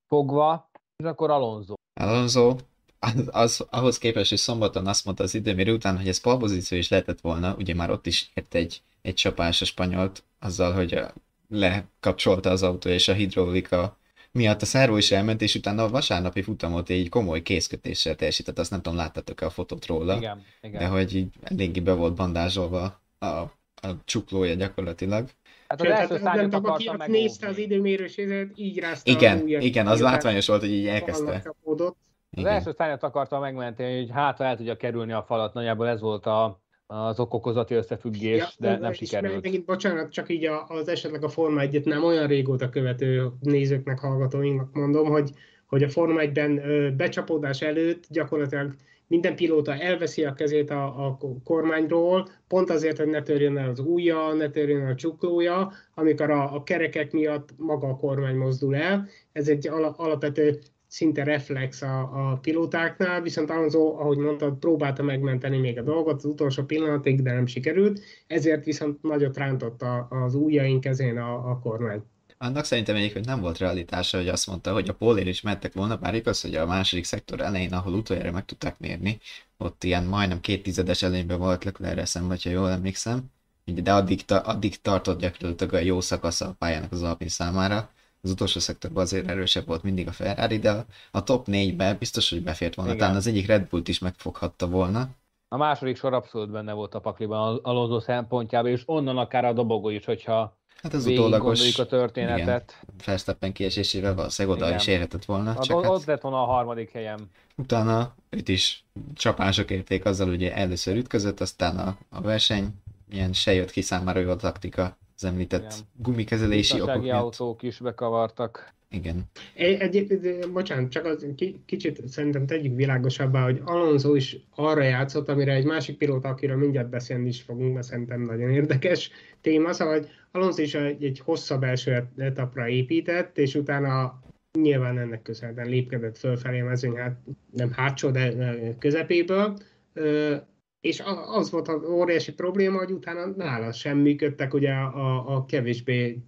fogva, és akkor Alonso. Alonso, az, az, ahhoz képest, hogy szombaton azt mondta az időmérő után, hogy ez palpozíció is lehetett volna, ugye már ott is ért egy, egy csapás a spanyolt, azzal, hogy lekapcsolta az autó, és a hidrolika miatt a szervó is elment, és utána a vasárnapi futamot egy komoly kézkötéssel teljesített, azt nem tudom, láttatok-e a fotót róla, igen, igen. de hogy így eléggé be volt bandázsolva a, a csuklója gyakorlatilag. Hát az első hát, nem tudom, aki nézte az időmérős így rázta Igen, a igen, az látványos volt, hogy így elkezdte. Az igen. első szányat akarta megmenteni, hogy hát el tudja kerülni a falat, nagyjából ez volt a, az okokozati összefüggés, ja, de nem sikerült. Megint bocsánat, csak így az esetleg a Forma 1 nem olyan régóta követő nézőknek, hallgatóinknak mondom, hogy, hogy a Forma 1-ben becsapódás előtt gyakorlatilag minden pilóta elveszi a kezét a, a kormányról, pont azért, hogy ne törjön el az ujja, ne törjön el a csuklója, amikor a, a kerekek miatt maga a kormány mozdul el. Ez egy alapvető szinte reflex a, a pilótáknál, viszont Alonso, ahogy mondtad, próbálta megmenteni még a dolgot az utolsó pillanatig, de nem sikerült, ezért viszont nagyot rántott a, az ujjaink kezén a, a kormány. Annak szerintem hogy nem volt realitása, hogy azt mondta, hogy a pólér is mentek volna, bár igaz, hogy a második szektor elején, ahol utoljára meg tudták mérni, ott ilyen majdnem két tizedes előnyben volt Leclerc szemben, ha jól emlékszem, de addig, addig tartott gyakorlatilag a jó szakasza a pályának az Alpin számára, az utolsó szektorban azért erősebb volt mindig a Ferrari, de a top 4-be biztos, hogy befért volna. Igen. Talán az egyik Red Bullt is megfoghatta volna. A második sor abszolút benne volt a pakliban Alonso szempontjából, és onnan akár a dobogó is, hogyha Hát ez utólagos, a történetet. Igen, Verstappen kiesésével valószínűleg oda is érhetett volna. Hát, csak ott hát, lett volna a harmadik helyem. Utána őt is csapások érték azzal, hogy először ütközött, aztán a, a verseny ilyen se jött ki számára jó a taktika az említett Igen. gumikezelési okok miatt. autók is bekavartak. Igen. Egy, egy, bocsánat, csak az kicsit szerintem tegyük világosabbá, hogy Alonso is arra játszott, amire egy másik pilóta, akiről mindjárt beszélni is fogunk, mert szerintem nagyon érdekes téma, szóval hogy Alonso is egy, egy hosszabb első etapra épített, és utána nyilván ennek köszönhetően lépkedett fölfelé a mezőny, hát nem hátsó, de közepéből és az volt az óriási probléma, hogy utána nála sem működtek ugye a, a kevésbé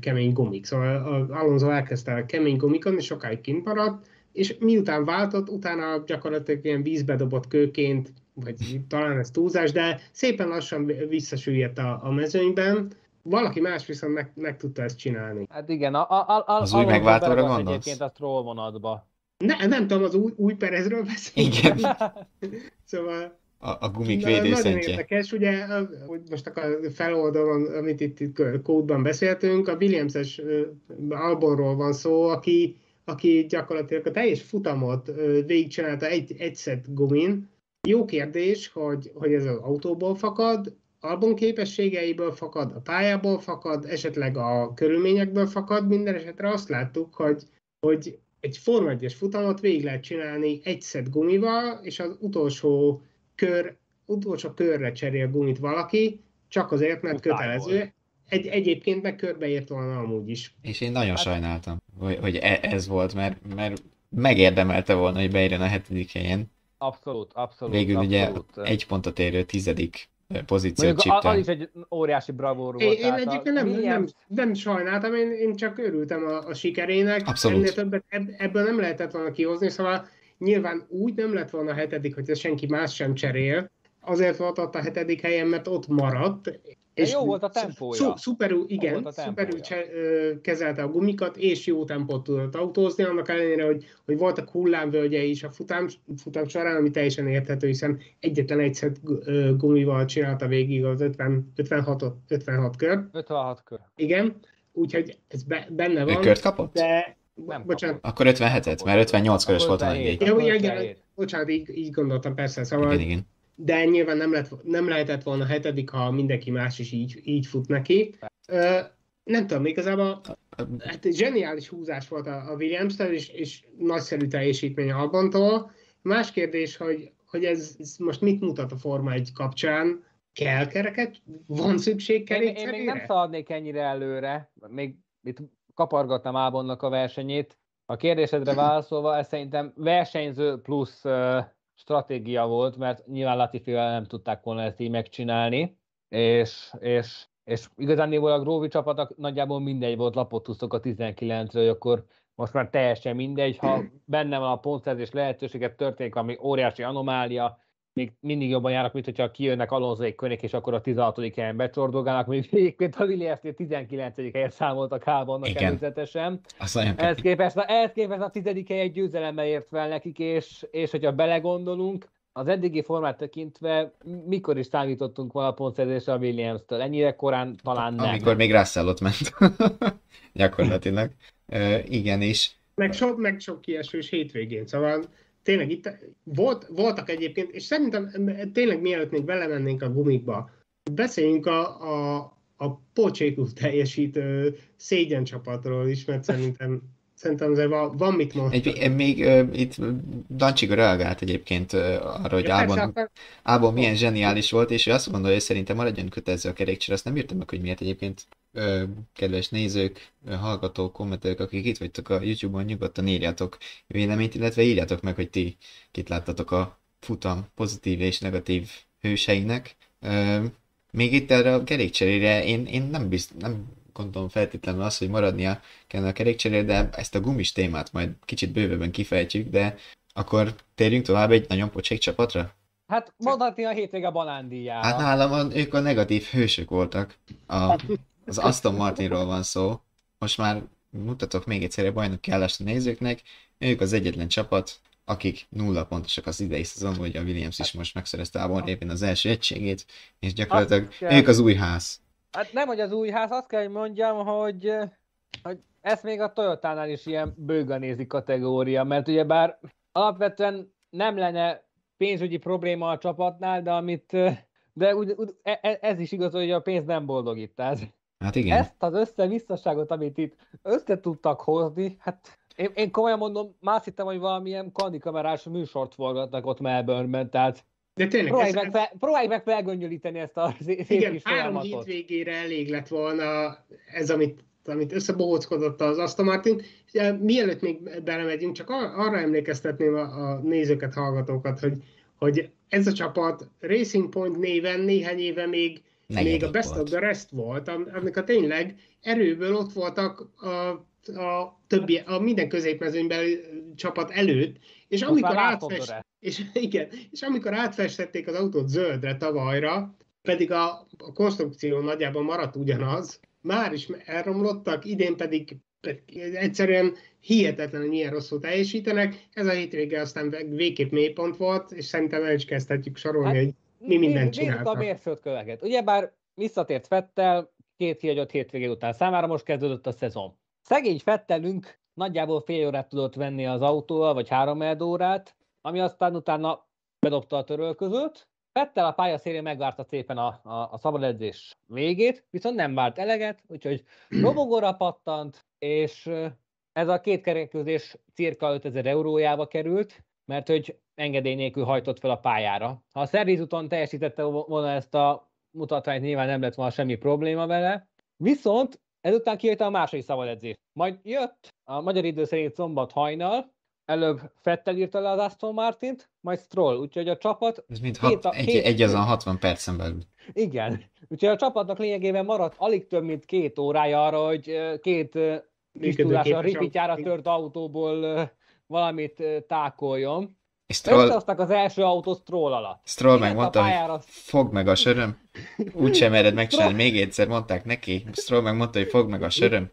kemény gumik. Szóval Alonso elkezdte a kemény gumikon, és sokáig kint maradt, és miután váltott, utána gyakorlatilag ilyen vízbe dobott kőként, vagy talán ez túlzás, de szépen lassan visszasüllyedt a, a mezőnyben, valaki más viszont meg, meg tudta ezt csinálni. Hát igen, a, a, a, az új megváltóra gondolsz? Egyébként a troll vonatba. Ne, nem tudom, az új, új Perezről beszélni. Igen. [LAUGHS] szóval a, a gumik védőszentje. Nagyon érdekes, ugye, hogy most akkor feloldalon, amit itt, itt kódban beszéltünk, a Williams-es Albonról van szó, aki, aki gyakorlatilag a teljes futamot végigcsinálta egy, egy set gumin. Jó kérdés, hogy, hogy ez az autóból fakad, Albon képességeiből fakad, a pályából fakad, esetleg a körülményekből fakad, minden esetre azt láttuk, hogy, hogy egy Forma 1 futamot végig lehet csinálni egy szett gumival, és az utolsó kör, utolsó körre cserél gumit valaki, csak azért, mert kötelező. Egy, egyébként meg körbeért volna amúgy is. És én nagyon hát... sajnáltam, hogy, hogy e, ez volt, mert, mert megérdemelte volna, hogy beírjon a hetedik helyen. Abszolút, abszolút. Végül abszolút. ugye egy pontot érő tizedik pozíciót csípte. Az is egy óriási bravúr volt. Én, én egyébként nem, nem, nem sajnáltam, én, én csak örültem a, a sikerének. Abszolút. Ennél többet ebből nem lehetett volna kihozni, szóval Nyilván úgy nem lett volna a hetedik, hogy senki más sem cserél, azért volt ott a hetedik helyen, mert ott maradt. És jó volt a tempója. Szu- szuperül, igen, szuperül cse- kezelte a gumikat, és jó tempót tudott autózni, annak ellenére, hogy, hogy voltak hullámvölgye is a futam, futam során, ami teljesen érthető, hiszen egyetlen egy szett gumival csinálta végig az 50, 56, 56 kör. 56 kör. Igen, úgyhogy ez be, benne van. Ő kört kapott? De nem bocsánat. Akkor 57-et, mert 58 körös volt a engedély. Jó, igen, bocsánat, így, így gondoltam, persze. Szóval igen, igen. de nyilván nem, lett, nem lehetett volna hetedik, ha mindenki más is így, így fut neki. Ö, nem tudom, igazából hát zseniális húzás volt a, a williams és, és nagyszerű teljesítmény Albantól. Más kérdés, hogy, hogy ez, ez most mit mutat a Forma 1 kapcsán, kell kereket? Van szükség kerékcserére? Én, én még nem szaladnék ennyire előre, még itt kapargatnám Ábonnak a versenyét. A kérdésedre válaszolva, ez szerintem versenyző plusz uh, stratégia volt, mert nyilván Latifivel nem tudták volna ezt így megcsinálni, és, és, és igazán a Gróvi csapatnak nagyjából mindegy volt, lapottusztok a 19-ről, hogy akkor most már teljesen mindegy, ha [CLEARS THROAT] benne van a pontszerzés lehetőséget, történik valami óriási anomália, még mindig jobban járnak, mint hogyha kijönnek Alonsoék könyök, és akkor a 16. helyen becsordogálnak, még egyébként a Williams-nél 19. helyen számoltak Hálbannak előzetesen. Ehhez képest, ehhez képest a 10. helyen győzelemmel ért fel nekik, és, és hogyha belegondolunk, az eddigi formát tekintve mikor is számítottunk volna a pontszerzésre a Williams-től? Ennyire korán talán nem. Amikor még Russell ott ment. [LAUGHS] Gyakorlatilag. Uh, igen, és... Meg sok, meg sok kiesős hétvégén, szóval tényleg itt volt, voltak egyébként, és szerintem tényleg mielőtt még belemennénk a gumikba, beszéljünk a, a, a pocsékú teljesítő szégyen csapatról is, mert szerintem Szerintem azért van, van mit mondani. Egy, még uh, itt Dancsiga reagált egyébként uh, arra, hogy Ábon, Ábon milyen zseniális volt, és ő azt gondolja, hogy szerintem maradjon kötelező a kerékcsere. Azt nem írtam meg, hogy miért egyébként uh, kedves nézők, hallgatók, kommentelők, akik itt vagytok a YouTube-on, nyugodtan írjátok véleményt, illetve írjátok meg, hogy ti kit láttatok a futam pozitív és negatív hőseinek. Uh, még itt erre a kerékcserére én, én nem, bizt, nem gondolom feltétlenül az, hogy maradnia kellene a kerékcserére, de ezt a gumis témát majd kicsit bővebben kifejtjük, de akkor térjünk tovább egy nagyon pocsék csapatra? Hát mondhatni a hétvége banándíjára. Hát nálam ők a negatív hősök voltak. A, az Aston Martinról van szó. Most már mutatok még egyszer a bajnoki állást a nézőknek. Ők az egyetlen csapat, akik nulla pontosak az idei szezon, hogy a Williams is most megszerezte a révén az első egységét, és gyakorlatilag ők az új ház. Hát nem, hogy az új ház, azt kell, hogy mondjam, hogy, hogy ezt még a Toyotánál is ilyen bőga nézi kategória, mert ugye bár alapvetően nem lenne pénzügyi probléma a csapatnál, de amit de úgy, úgy, e, e, ez is igaz, hogy a pénz nem boldogít. Tehát hát igen. Ezt az összevisszaságot, amit itt össze tudtak hozni, hát én, én komolyan mondom, más hittem, hogy valamilyen kandikamerás műsort forgatnak ott Melbourneben, tehát de tényleg, próbálj, ez, meg, fel, próbálj meg felgöngyölíteni ezt a Igen, három hét végére elég lett volna ez, amit, amit összebohóckodott az Aston Martin. Mielőtt még belemegyünk, csak arra emlékeztetném a, a nézőket, hallgatókat, hogy, hogy ez a csapat Racing Point néven néhány éve még, még a Best volt. of the Rest volt, amikor tényleg erőből ott voltak a, a többi, a minden középmezőnyben csapat előtt, és amikor átfest, [LAUGHS] és, igen, és amikor átfestették az autót zöldre tavalyra, pedig a, a konstrukció nagyjából maradt ugyanaz, már is elromlottak, idén pedig, pedig egyszerűen hihetetlen, hogy milyen rosszul teljesítenek. Ez a hétvége aztán végképp mélypont volt, és szerintem el is kezdhetjük sorolni, hát, hogy mi mindent csináltak. a mérföldköveket. Ugyebár visszatért Fettel, két kiagyott hétvége után számára most kezdődött a szezon. Szegény Fettelünk nagyjából fél órát tudott venni az autóval, vagy három órát, ami aztán utána bedobta a törölközőt. Fettel a pályaszérén megvárta szépen a, a, a szabad edzés végét, viszont nem várt eleget, úgyhogy [CLEARS THROAT] robogóra pattant, és ez a két keréközés cirka 5000 eurójába került, mert hogy engedély nélkül hajtott fel a pályára. Ha a szervizúton teljesítette volna ezt a mutatványt, nyilván nem lett volna semmi probléma vele. Viszont ezután kijött a második szabad. Majd jött a magyar idő szerint szombat hajnal, előbb Fettel írta le az Aston Martint, majd Stroll, úgyhogy a csapat... Ez mint hat, a, egy, két, egy azon 60 percen belül. Igen, úgyhogy a csapatnak lényegében maradt alig több, mint két órája arra, hogy két a ripityára tört autóból valamit tákoljon. És Stroll... Összehoztak az első autó Stroll alatt. Stroll meg mondta, pályára... hogy fog meg a söröm. Úgy sem mered megcsinálni, még egyszer mondták neki. Stroll meg mondta, hogy fog meg a söröm.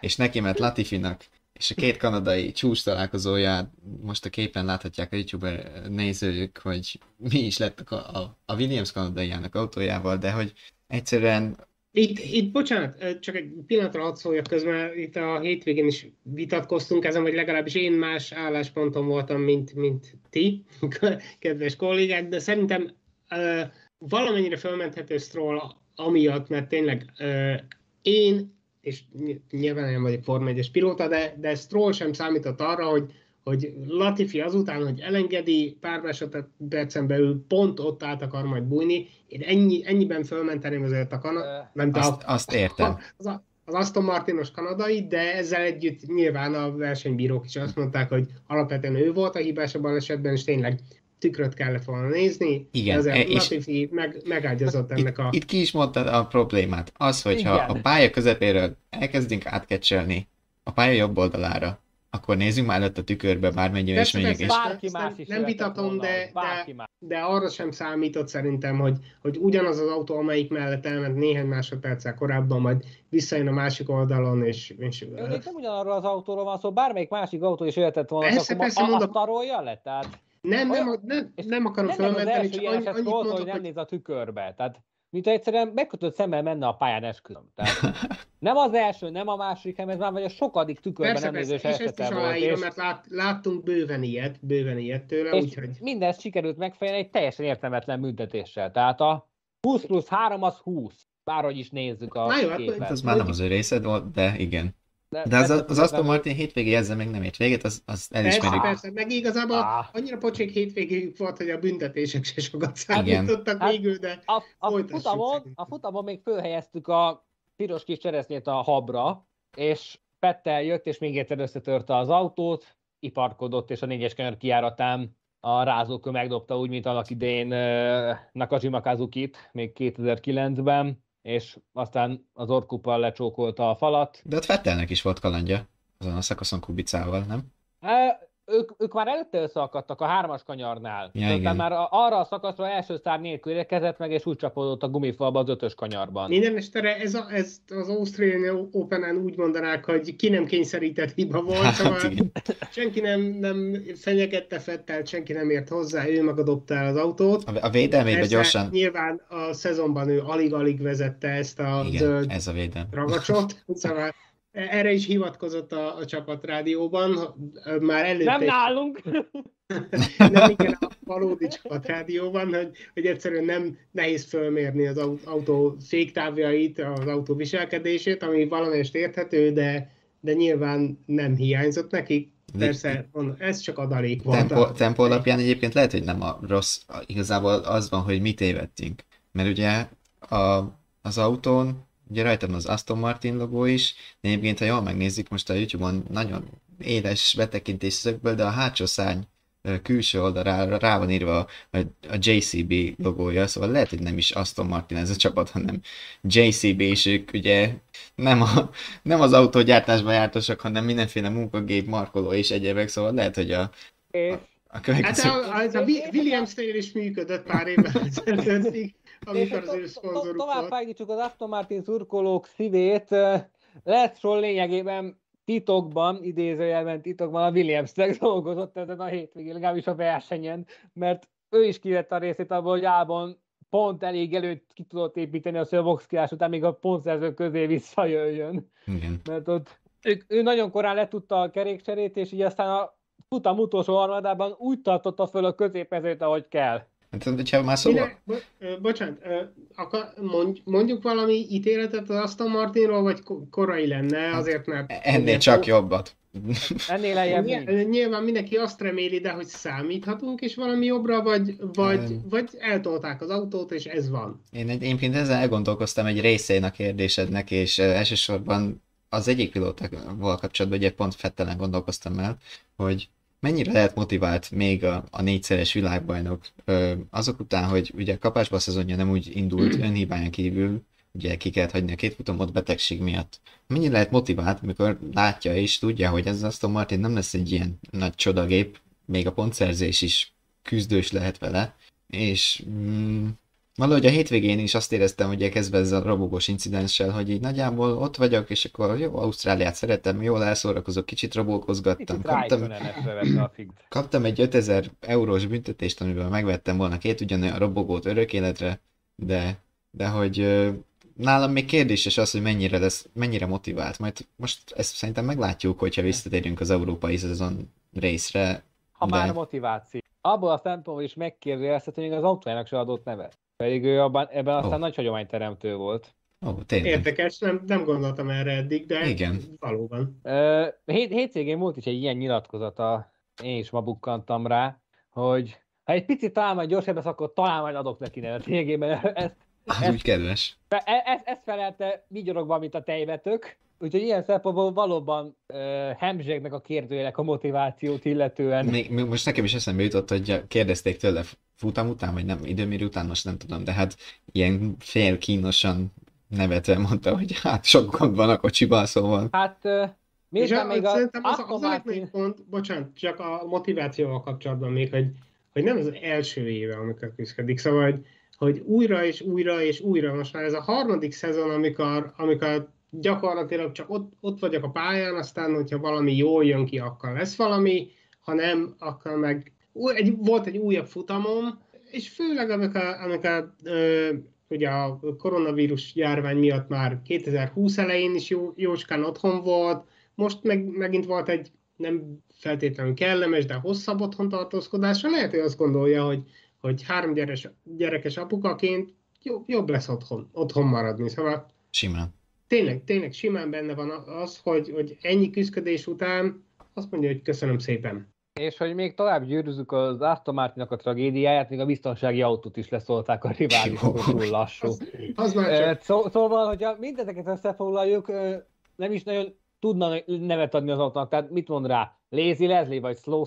És neki ment Latifinak és a két kanadai csúcs találkozóját most a képen láthatják a youtuber nézők, hogy mi is lett a, a, a Williams kanadaiának autójával, de hogy egyszerűen Itt, itt, bocsánat, csak egy pillanatra hadd szóljak közben, itt a hétvégén is vitatkoztunk ezen, vagy legalábbis én más állásponton voltam, mint, mint ti, [LAUGHS] kedves kollégák, de szerintem uh, valamennyire fölmenthető Stroll amiatt, mert tényleg uh, én, és nyilván nem vagyok Forma 1 pilóta, de, de Stroll sem számított arra, hogy hogy Latifi azután, hogy elengedi pár másodpercen belül pont ott át akar majd bújni, én ennyi, ennyiben fölmenteném azért a Kanada... Azt, a, azt értem. [LAUGHS] Az, az Aston Martinos kanadai, de ezzel együtt nyilván a versenybírók is azt mondták, hogy alapvetően ő volt a hibás a balesetben, és tényleg tükröt kellett volna nézni. Igen. Ezért és Latifi meg, megágyazott ennek a... Itt ki is mondtad a problémát. Az, hogyha Igen. a pálya közepéről elkezdünk átkecselni a pálya jobb oldalára, akkor nézzünk már előtt a tükörbe, bármennyire is menjek. És... Bárki más is nem vitatom, de, de, de, arra sem számított szerintem, hogy, hogy ugyanaz az autó, amelyik mellett elment néhány másodperccel korábban, majd visszajön a másik oldalon, és... és Jó, nem ugyanarra az autóról van szó, bármelyik másik autó is jöhetett volna, persze, akkor persze, a, mondom, azt tarolja le? Tehát, nem, nem, nem, nem akarom fölmenteni, csak annyi, annyit mondok, hogy nem néz a tükörbe. Tehát mint egyszerűen megkötött szemmel menne a pályán esküdöm. Tehát [LAUGHS] nem az első, nem a második, hanem ez már vagy a sokadik tükörben persze, nem nézős persze, és ezt is aláírom, és... mert lát, láttunk bőven ilyet, bőven ilyet tőle, és úgyhogy... mindezt sikerült megfejelni egy teljesen értelmetlen büntetéssel. Tehát a 20 plusz 3 az 20. Bárhogy is nézzük a Na jó, hát képet. Hát, az már nem az ő részed volt, de igen. De, de az, az, az Aston Martin hétvégé ezzel még nem ért véget, az, az elismerjük. Persze, persze, meg igazából ah. annyira pocsék hétvégéjük volt, hogy a büntetések se sokat számítottak hát, végül, de a, a, futamon, a futamon még fölhelyeztük a piros kis cseresznyét a habra, és Pettel jött, és még egyszer összetörte az autót, iparkodott, és a négyes kanyar kiáratán a rázókő megdobta úgy, mint annak idején uh, Nakajima Kazukit, még 2009-ben és aztán az orkuppal lecsókolta a falat. De ott Fettelnek is volt kalandja, azon a szakaszon Kubicával, nem? Hát, ők, ők már előtte összeakadtak a hármas kanyarnál. Ja, igen. már arra a szakaszra első szár nélkül érkezett meg, és úgy csapódott a gumifalba az ötös kanyarban. Minden estere ez, a, ez az Australian Open-en úgy mondanák, hogy ki nem kényszerített hiba volt, hát, szóval senki nem, nem fenyegette Fettel, senki nem ért hozzá, ő maga dobta el az autót. A, a védelmébe gyorsan. Nyilván a szezonban ő alig-alig vezette ezt a Igen, zöld ez a védelm. ragacsot, [LAUGHS] szóval erre is hivatkozott a, a csapat rádióban, már előtte... Nem nálunk! [LAUGHS] nem igen, a valódi csapat rádióban, hogy, hogy egyszerűen nem nehéz fölmérni az autó féktávjait, az autó viselkedését, ami valamelyest érthető, de, de nyilván nem hiányzott nekik. Persze, ez csak adalék volt. Tempo, a... tempo alapján egyébként lehet, hogy nem a rossz, igazából az van, hogy mit tévedtünk. Mert ugye a, az autón ugye rajta van az Aston Martin logó is, de egyébként, ha jól megnézzük most a YouTube-on, nagyon éles betekintés szögből, de a hátsó szárny külső oldalra rá van írva a, a JCB logója, szóval lehet, hogy nem is Aston Martin ez a csapat, hanem JCB, és ők ugye nem, a, nem az autógyártásban jártosak, hanem mindenféle munkagép, markoló és egyébek, szóval lehet, hogy a, a, a következő... Hát a, a, a Williams-nél is működött pár évvel ezelőttig amikor az ő szponzoruk Tovább fájdítsuk az Aston Martin szurkolók szívét. Lehet Stroll lényegében titokban, idézőjelben titokban a Williams-nek [LAUGHS] dolgozott ezen a hétvégén, legalábbis a versenyen, mert ő is kivett a részét abból, hogy Álban pont elég előtt ki tudott építeni a box után még a pontszerző közé visszajöjjön. Igen. Mert ott ő, ő nagyon korán letudta a kerékcserét, és így aztán a futam utolsó harmadában úgy tartotta föl a középezőt, ahogy kell. Hát, hogyha már szóval... Bo- bocsánat, mondjuk valami ítéletet az Aston Martinról, vagy korai lenne, hát, azért mert... Ennél csak jobbat. Ennél lejjebb Nyilván mindenki azt reméli, de hogy számíthatunk is valami jobbra, vagy, vagy, vagy eltolták az autót, és ez van. Én egyébként ezzel elgondolkoztam egy részén a kérdésednek, és elsősorban az egyik pilótával kapcsolatban, ugye pont Fettelen gondolkoztam el, hogy mennyire lehet motivált még a, a négyszeres világbajnok ö, azok után, hogy ugye kapásba a szezonja nem úgy indult, önhibáján kívül, ugye ki kellett hagyni a két futamot betegség miatt. Mennyire lehet motivált, amikor látja és tudja, hogy ez Aston Martin nem lesz egy ilyen nagy csodagép, még a pontszerzés is küzdős lehet vele, és mm, Valahogy a hétvégén is azt éreztem, hogy kezdve ezzel a robogós incidenssel, hogy így nagyjából ott vagyok, és akkor jó, Ausztráliát szeretem, jól elszórakozok, kicsit robókozgattam. Kaptam, kaptam egy 5000 eurós büntetést, amiből megvettem volna két ugyanolyan robogót örök életre, de, de hogy nálam még kérdéses az, hogy mennyire, lesz, mennyire motivált. Majd most ezt szerintem meglátjuk, hogyha visszatérünk az európai szezon részre. Ha de... már motiváció. Abból a szempontból is megkérdezhet, hogy még az autójának se adott nevet. Pedig ő abban, ebben aztán Ó. nagy hagyományteremtő volt. Ó, tényleg. Érdekes, nem, nem gondoltam erre eddig, de Igen. valóban. Ö, hét, hétvégén volt is egy ilyen nyilatkozata, én is ma bukkantam rá, hogy ha egy picit talán majd gyorsabb lesz, akkor talán majd adok neki nevet. [LAUGHS] Lényegében ezt, Az úgy kedves. Fe- e- ez, ez felelte vigyorogva, mint a tejvetök. Úgyhogy ilyen szempontból valóban uh, Hemzségnek a kérdőjelek a motivációt illetően. Még, még most nekem is eszembe jutott, hogy kérdezték tőle futam után, vagy nem, időmérő után, most nem tudom, de hát ilyen fél kínosan nevetve mondta, hogy hát sok gond van a kocsiban, szóval Hát uh, miután a, még a szerintem az, az Martin... pont, bocsánat, csak a motivációval kapcsolatban még, hogy, hogy nem az első éve, amikor küzdik, szóval, hogy, hogy újra és újra és újra, most már ez a harmadik szezon, amikor, amikor gyakorlatilag csak ott, ott vagyok a pályán, aztán, hogyha valami jól jön ki, akkor lesz valami, ha nem, akkor meg egy, volt egy újabb futamom, és főleg amikor, amikor ö, ugye a koronavírus járvány miatt már 2020 elején is jó, jóskán otthon volt, most meg, megint volt egy nem feltétlenül kellemes, de hosszabb otthon tartózkodása. Lehet, hogy azt gondolja, hogy, hogy három gyerekes, gyerekes apukaként jobb, jobb lesz otthon, otthon maradni. Szóval simán. Tényleg, tényleg simán benne van az, hogy, hogy ennyi küzdködés után azt mondja, hogy köszönöm szépen. És hogy még tovább győrűzzük az Aston Martinnak a tragédiáját, még a biztonsági autót is leszólták a riválisok, túl lassú. Az, az már csak, Szó, szóval, hogyha mindezeket összefoglaljuk, nem is nagyon tudna nevet adni az autónak. Tehát mit mond rá? Lazy Leslie, vagy Slow,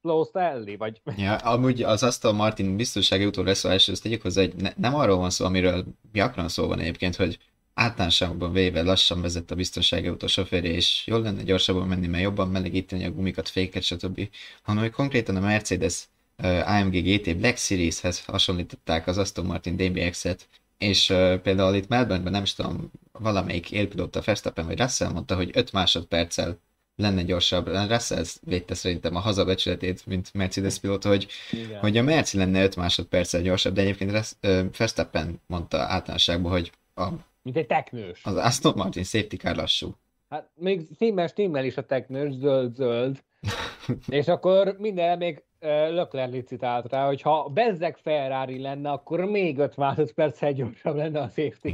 slow Sally, vagy... Ja, amúgy az Aston Martin biztonsági utó leszólásra, ezt tegyük hozzá, hogy ne, nem arról van szó, amiről gyakran szó van egyébként, hogy általánosságban véve lassan vezet a biztonsági autó sofőrje, és jól lenne gyorsabban menni, mert jobban melegíteni a gumikat, féket, stb. Hanem hogy konkrétan a Mercedes uh, AMG GT Black Series-hez hasonlították az Aston Martin DBX-et, és uh, például itt Melbourneben nem is tudom, valamelyik élpilóta Verstappen vagy Russell mondta, hogy 5 másodperccel lenne gyorsabb. Russell védte szerintem a hazabecsületét, mint Mercedes pilóta, hogy Igen. hogy a Merci lenne 5 másodperccel gyorsabb, de egyébként Verstappen mondta általánosságban, hogy a, Mint egy teknős. az Aston Martin safety car lassú. Hát még stimmel, stimmel is a teknős, zöld-zöld. [LAUGHS] És akkor minden még Leclerc licitált rá, hogy ha bezzeg Ferrari lenne, akkor még 5 másodperccel gyorsabb lenne a safety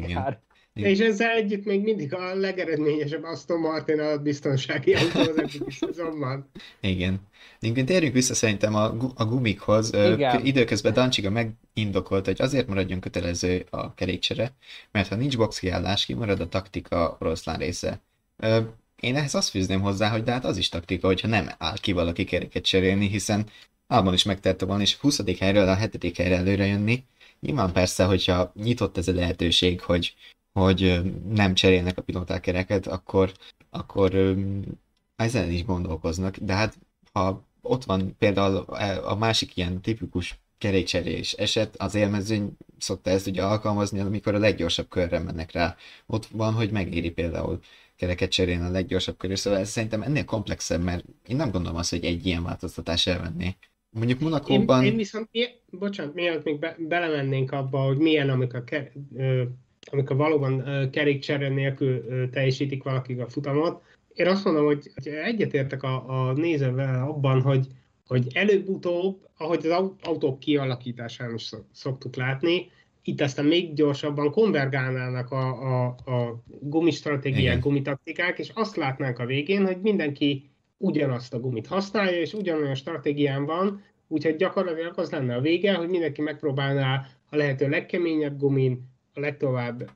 Igen. és ezzel együtt még mindig a legeredményesebb Aston Martin a biztonsági autó az eddigi [LAUGHS] szezonban. Igen. Egyébként térjünk vissza szerintem a, gu- a gumikhoz. Ö, Igen. k- Időközben Dancsiga megindokolt, hogy azért maradjon kötelező a kerékcsere, mert ha nincs boxkiállás, kimarad a taktika oroszlán része. Ö, Én ehhez azt fűzném hozzá, hogy de hát az is taktika, hogyha nem áll ki valaki keréket cserélni, hiszen abban is megtette volna, és 20. helyről a 7. helyre előre jönni. Nyilván persze, hogyha nyitott ez a lehetőség, hogy, hogy nem cserélnek a pilóták kereket, akkor, akkor ezen is gondolkoznak, de hát ha ott van például a a másik ilyen tipikus kerékcserés eset, az élmezőny szokta ezt ugye alkalmazni, amikor a leggyorsabb körre mennek rá. Ott van, hogy megéri például kereket cserélni a leggyorsabb körül, szóval ez szerintem ennél komplexebb, mert én nem gondolom azt, hogy egy ilyen változtatás elvenné. Mondjuk Én, Monakóban... én viszont, mi- bocsánat, mielőtt még be, belemennénk abba, hogy milyen, amikor, ke, ö, amikor valóban kerékcsere nélkül teljesítik valakik a futamot, én azt mondom, hogy, egyetértek a, a nézővel abban, hogy, hogy előbb-utóbb, ahogy az au- autók kialakításán is szok- szoktuk látni, itt aztán még gyorsabban konvergálnának a, a, a gumistratégiák, Igen. gumitaktikák, és azt látnánk a végén, hogy mindenki ugyanazt a gumit használja, és ugyanolyan stratégián van, úgyhogy gyakorlatilag az lenne a vége, hogy mindenki megpróbálná a lehető legkeményebb gumin a legtovább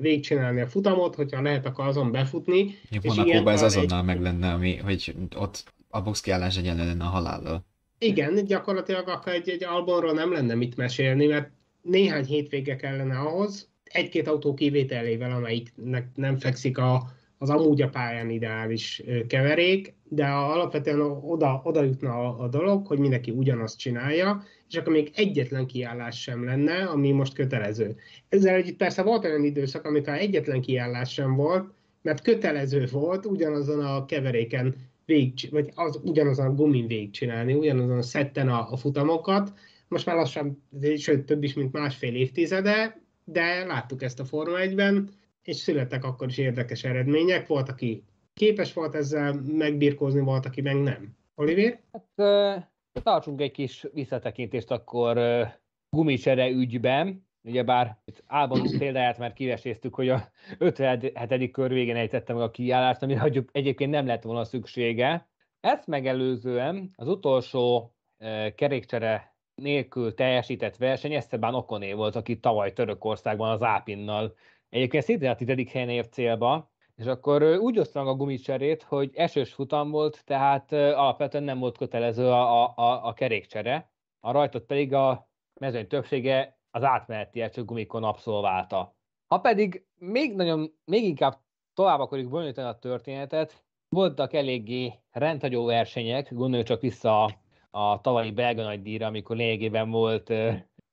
végigcsinálni a futamot, hogyha lehet, akkor azon befutni. És Monakóban ez azonnal meg lenne, ami, hogy ott a boxkiállás egyenlő lenne a halállal. Igen, gyakorlatilag akkor egy, egy Albonról nem lenne mit mesélni, mert néhány hétvége kellene ahhoz, egy-két autó kivételével, amelyiknek nem fekszik a, az amúgy a pályán ideális keverék, de alapvetően oda, oda jutna a, a dolog, hogy mindenki ugyanazt csinálja, és akkor még egyetlen kiállás sem lenne, ami most kötelező. Ezzel együtt persze volt olyan időszak, amikor egyetlen kiállás sem volt, mert kötelező volt ugyanazon a keveréken végig, vagy az, ugyanazon a gumin végigcsinálni, ugyanazon a szetten a, a futamokat. Most már lassan, sőt több is, mint másfél évtizede, de láttuk ezt a Forma 1-ben, és születtek akkor is érdekes eredmények. Volt, aki képes volt ezzel megbirkózni, volt, aki meg nem. Olivier? Hát, tartsunk egy kis visszatekintést akkor gumicsere ügyben. Ugyebár itt Álban példáját már kiveséztük, hogy a 57. kör végén ejtette meg a kiállást, ami egyébként nem lett volna szüksége. Ezt megelőzően az utolsó kerékcsere nélkül teljesített verseny Esteban Okoné volt, aki tavaly Törökországban az Ápinnal egyébként szintén a tizedik helyen ért célba, és akkor úgy osztam meg a gumicserét, hogy esős futam volt, tehát alapvetően nem volt kötelező a, a, a kerékcsere, a rajtot pedig a mezőny többsége az átmeneti első gumikon abszolválta. Ha pedig még, nagyon, még inkább tovább akarjuk bonyolítani a történetet, voltak eléggé rendhagyó versenyek, gondolj csak vissza a, a tavalyi belga nagydíjra, amikor lényegében volt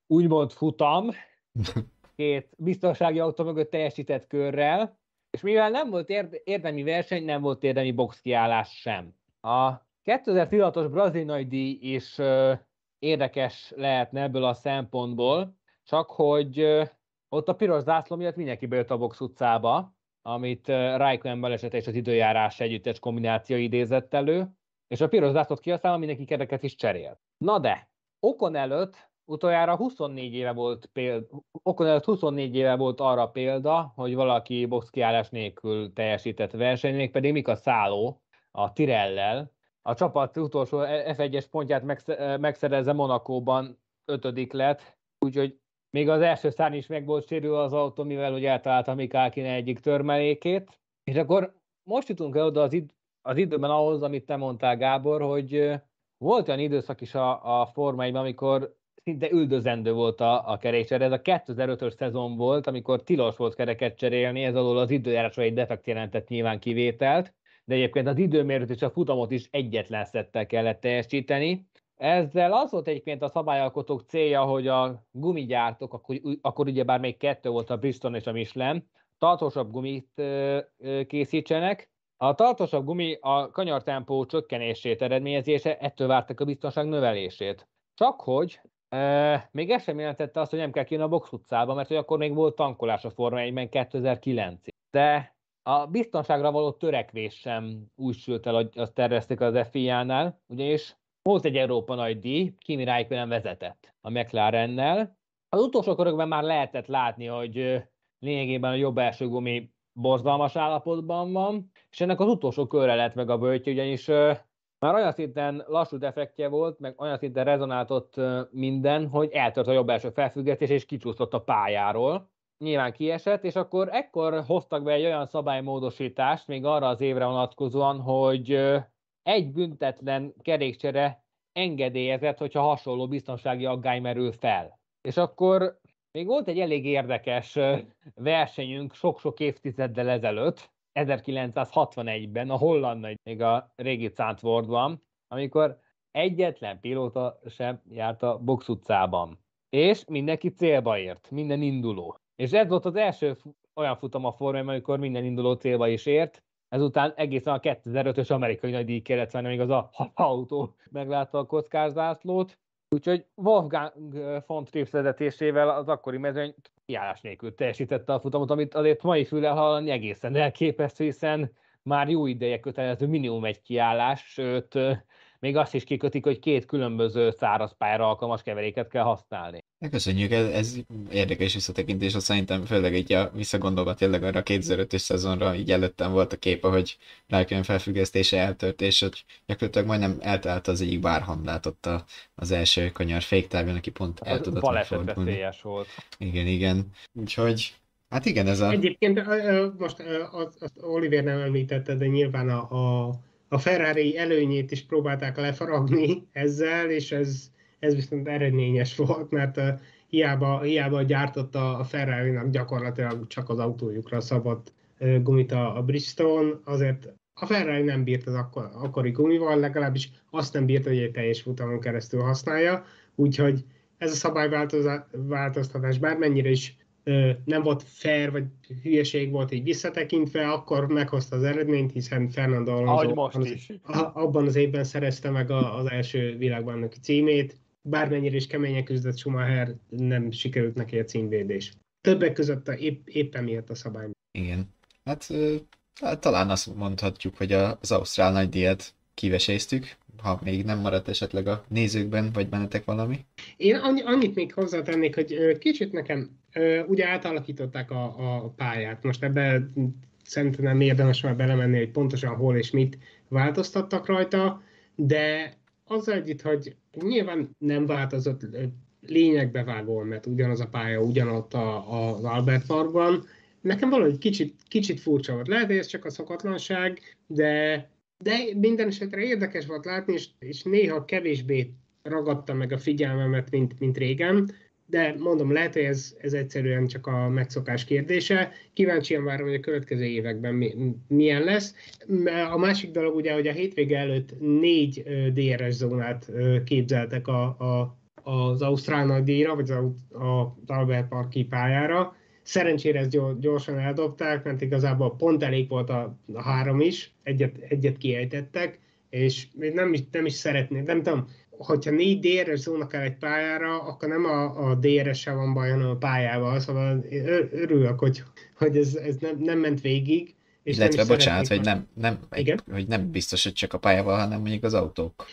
úgymond futam, [LAUGHS] két biztonsági autó mögött teljesített körrel, és mivel nem volt érdemi verseny, nem volt érdemi boxkiállás sem. A 2016-os brazil nagydíj is érdekes lehetne ebből a szempontból, csak hogy ott a piros zászló miatt mindenki bejött a box utcába, amit Raikkonen balesete és az időjárás együttes kombináció idézett elő, és a piros zászlót kihasználva mindenki kereket is cserélt. Na de, Okon előtt utoljára 24 éve volt példa, Okon előtt 24 éve volt arra példa, hogy valaki boxkiállás nélkül teljesített verseny, pedig Mika Szálló a Tirellel, a csapat utolsó F1-es pontját megszerezze Monakóban ötödik lett, úgyhogy még az első szárny is meg volt sérül az autó, mivel hogy eltalálta Mikálkine egyik törmelékét. És akkor most jutunk el oda az, id- az időben ahhoz, amit te mondtál, Gábor, hogy volt olyan időszak is a, a Forma amikor szinte üldözendő volt a, a kerékcsere. Ez a 2005-ös szezon volt, amikor tilos volt kereket cserélni, ez alól az időjárásra egy defekt jelentett nyilván kivételt, de egyébként az időmérőt és a futamot is egyetlen szettel kellett teljesíteni. Ezzel az volt egyébként a szabályalkotók célja, hogy a gumigyártók, akkor, akkor ugyebár még kettő volt a Bristol és a Michelin, tartósabb gumit készítsenek. A tartósabb gumi a kanyartempó csökkenését eredményezése, ettől vártak a biztonság növelését. Csak hogy még ez sem jelentette azt, hogy nem kell kijönni a box utcába, mert hogy akkor még volt tankolás a Forma 1-ben 2009 De a biztonságra való törekvés sem úgy sült el, hogy azt tervezték az FIA-nál, ugyanis volt egy Európa nagy díj, Kimi Räikkönen vezetett a McLarennel. Az utolsó körökben már lehetett látni, hogy lényegében a jobb első gumi borzalmas állapotban van, és ennek az utolsó körre lett meg a bőtje, ugyanis már olyan szinten lassú defektje volt, meg olyan szinten rezonáltott minden, hogy eltört a jobb első felfüggesztés, és kicsúszott a pályáról. Nyilván kiesett, és akkor ekkor hoztak be egy olyan szabálymódosítást, még arra az évre vonatkozóan, hogy egy büntetlen kerékcsere engedélyezett, hogyha hasonló biztonsági aggály merül fel. És akkor még volt egy elég érdekes versenyünk sok-sok évtizeddel ezelőtt, 1961-ben, a holland nagy, még a régi Zandvoortban, amikor egyetlen pilóta sem járt a box utcában. És mindenki célba ért, minden induló. És ez volt az első olyan futam a formában, amikor minden induló célba is ért, ezután egészen a 2005-ös amerikai nagydíj kellett venni, még az a autó meglátta a kockázzászlót, úgyhogy Wolfgang von Trips vezetésével az akkori mezőny kiállás nélkül teljesítette a futamot, amit azért mai füle hallani egészen elképesztő, hiszen már jó ideje kötelező minimum egy kiállás, sőt, még azt is kikötik, hogy két különböző szárazpályára alkalmas keveréket kell használni. Köszönjük, ez, ez érdekes visszatekintés, azt szerintem főleg így a visszagondolva tényleg arra a 2005-ös szezonra így előttem volt a kép, hogy Raikkonen felfüggesztése eltört, és hogy gyakorlatilag majdnem eltalálta az egyik bárhandát ott a, az első kanyar féktávon, aki pont el tudott Baleset volt. Igen, igen. Úgyhogy Hát igen, ez a... Egyébként most az, az Oliver nem említette, de nyilván a, a, a Ferrari előnyét is próbálták lefaragni ezzel, és ez ez viszont eredményes volt, mert uh, hiába, hiába gyártotta a ferrari gyakorlatilag csak az autójukra szabad uh, gumit a, a Bridgestone, azért a Ferrari nem bírt az akkor, akkori gumival, legalábbis azt nem bírt, hogy egy teljes futamon keresztül használja, úgyhogy ez a szabályváltoztatás bármennyire is nem volt fair, vagy hülyeség volt így visszatekintve, akkor meghozta az eredményt, hiszen Fernando Alonso most az, is. abban az évben szerezte meg a, az első világbajnoki címét, bármennyire is keményen küzdött Schumacher, nem sikerült neki a címvédés. többek között a, épp, éppen miatt a szabály. Igen. Hát, hát talán azt mondhatjuk, hogy az Ausztrál nagydíjat kiveséztük, ha még nem maradt esetleg a nézőkben, vagy bennetek valami. Én annyit még hozzátennék, hogy kicsit nekem, ugye átalakították a, a pályát. Most ebbe szerintem nem érdemes már belemenni, hogy pontosan hol és mit változtattak rajta, de az együtt, hogy nyilván nem változott lényegbe vágol, mert ugyanaz a pálya ugyanott a, a, az Albert Parkban. Nekem valahogy kicsit, kicsit furcsa volt. Lehet, hogy ez csak a szokatlanság, de, de minden esetre érdekes volt látni, és, és néha kevésbé ragadta meg a figyelmemet, mint, mint régen de mondom, lehet, hogy ez, ez egyszerűen csak a megszokás kérdése. Kíváncsian várom, hogy a következő években mi, milyen lesz. A másik dolog ugye, hogy a hétvége előtt négy DRS zónát képzeltek a, a, az Ausztrál nagydíjra, vagy az, a Albert Parki pályára. Szerencsére ezt gyorsan eldobták, mert igazából pont elég volt a, a három is, egyet, egyet kiejtettek, és nem is, nem is szeretném, nem tudom, hogyha négy DRS zóna kell egy pályára, akkor nem a, a DRS-sel van baj, hanem a pályával. Szóval örülök, hogy, hogy ez, ez nem, nem ment végig. És Illetve bocsánat, hogy nem, nem, egy, hogy nem biztos, hogy csak a pályával, hanem mondjuk az autók.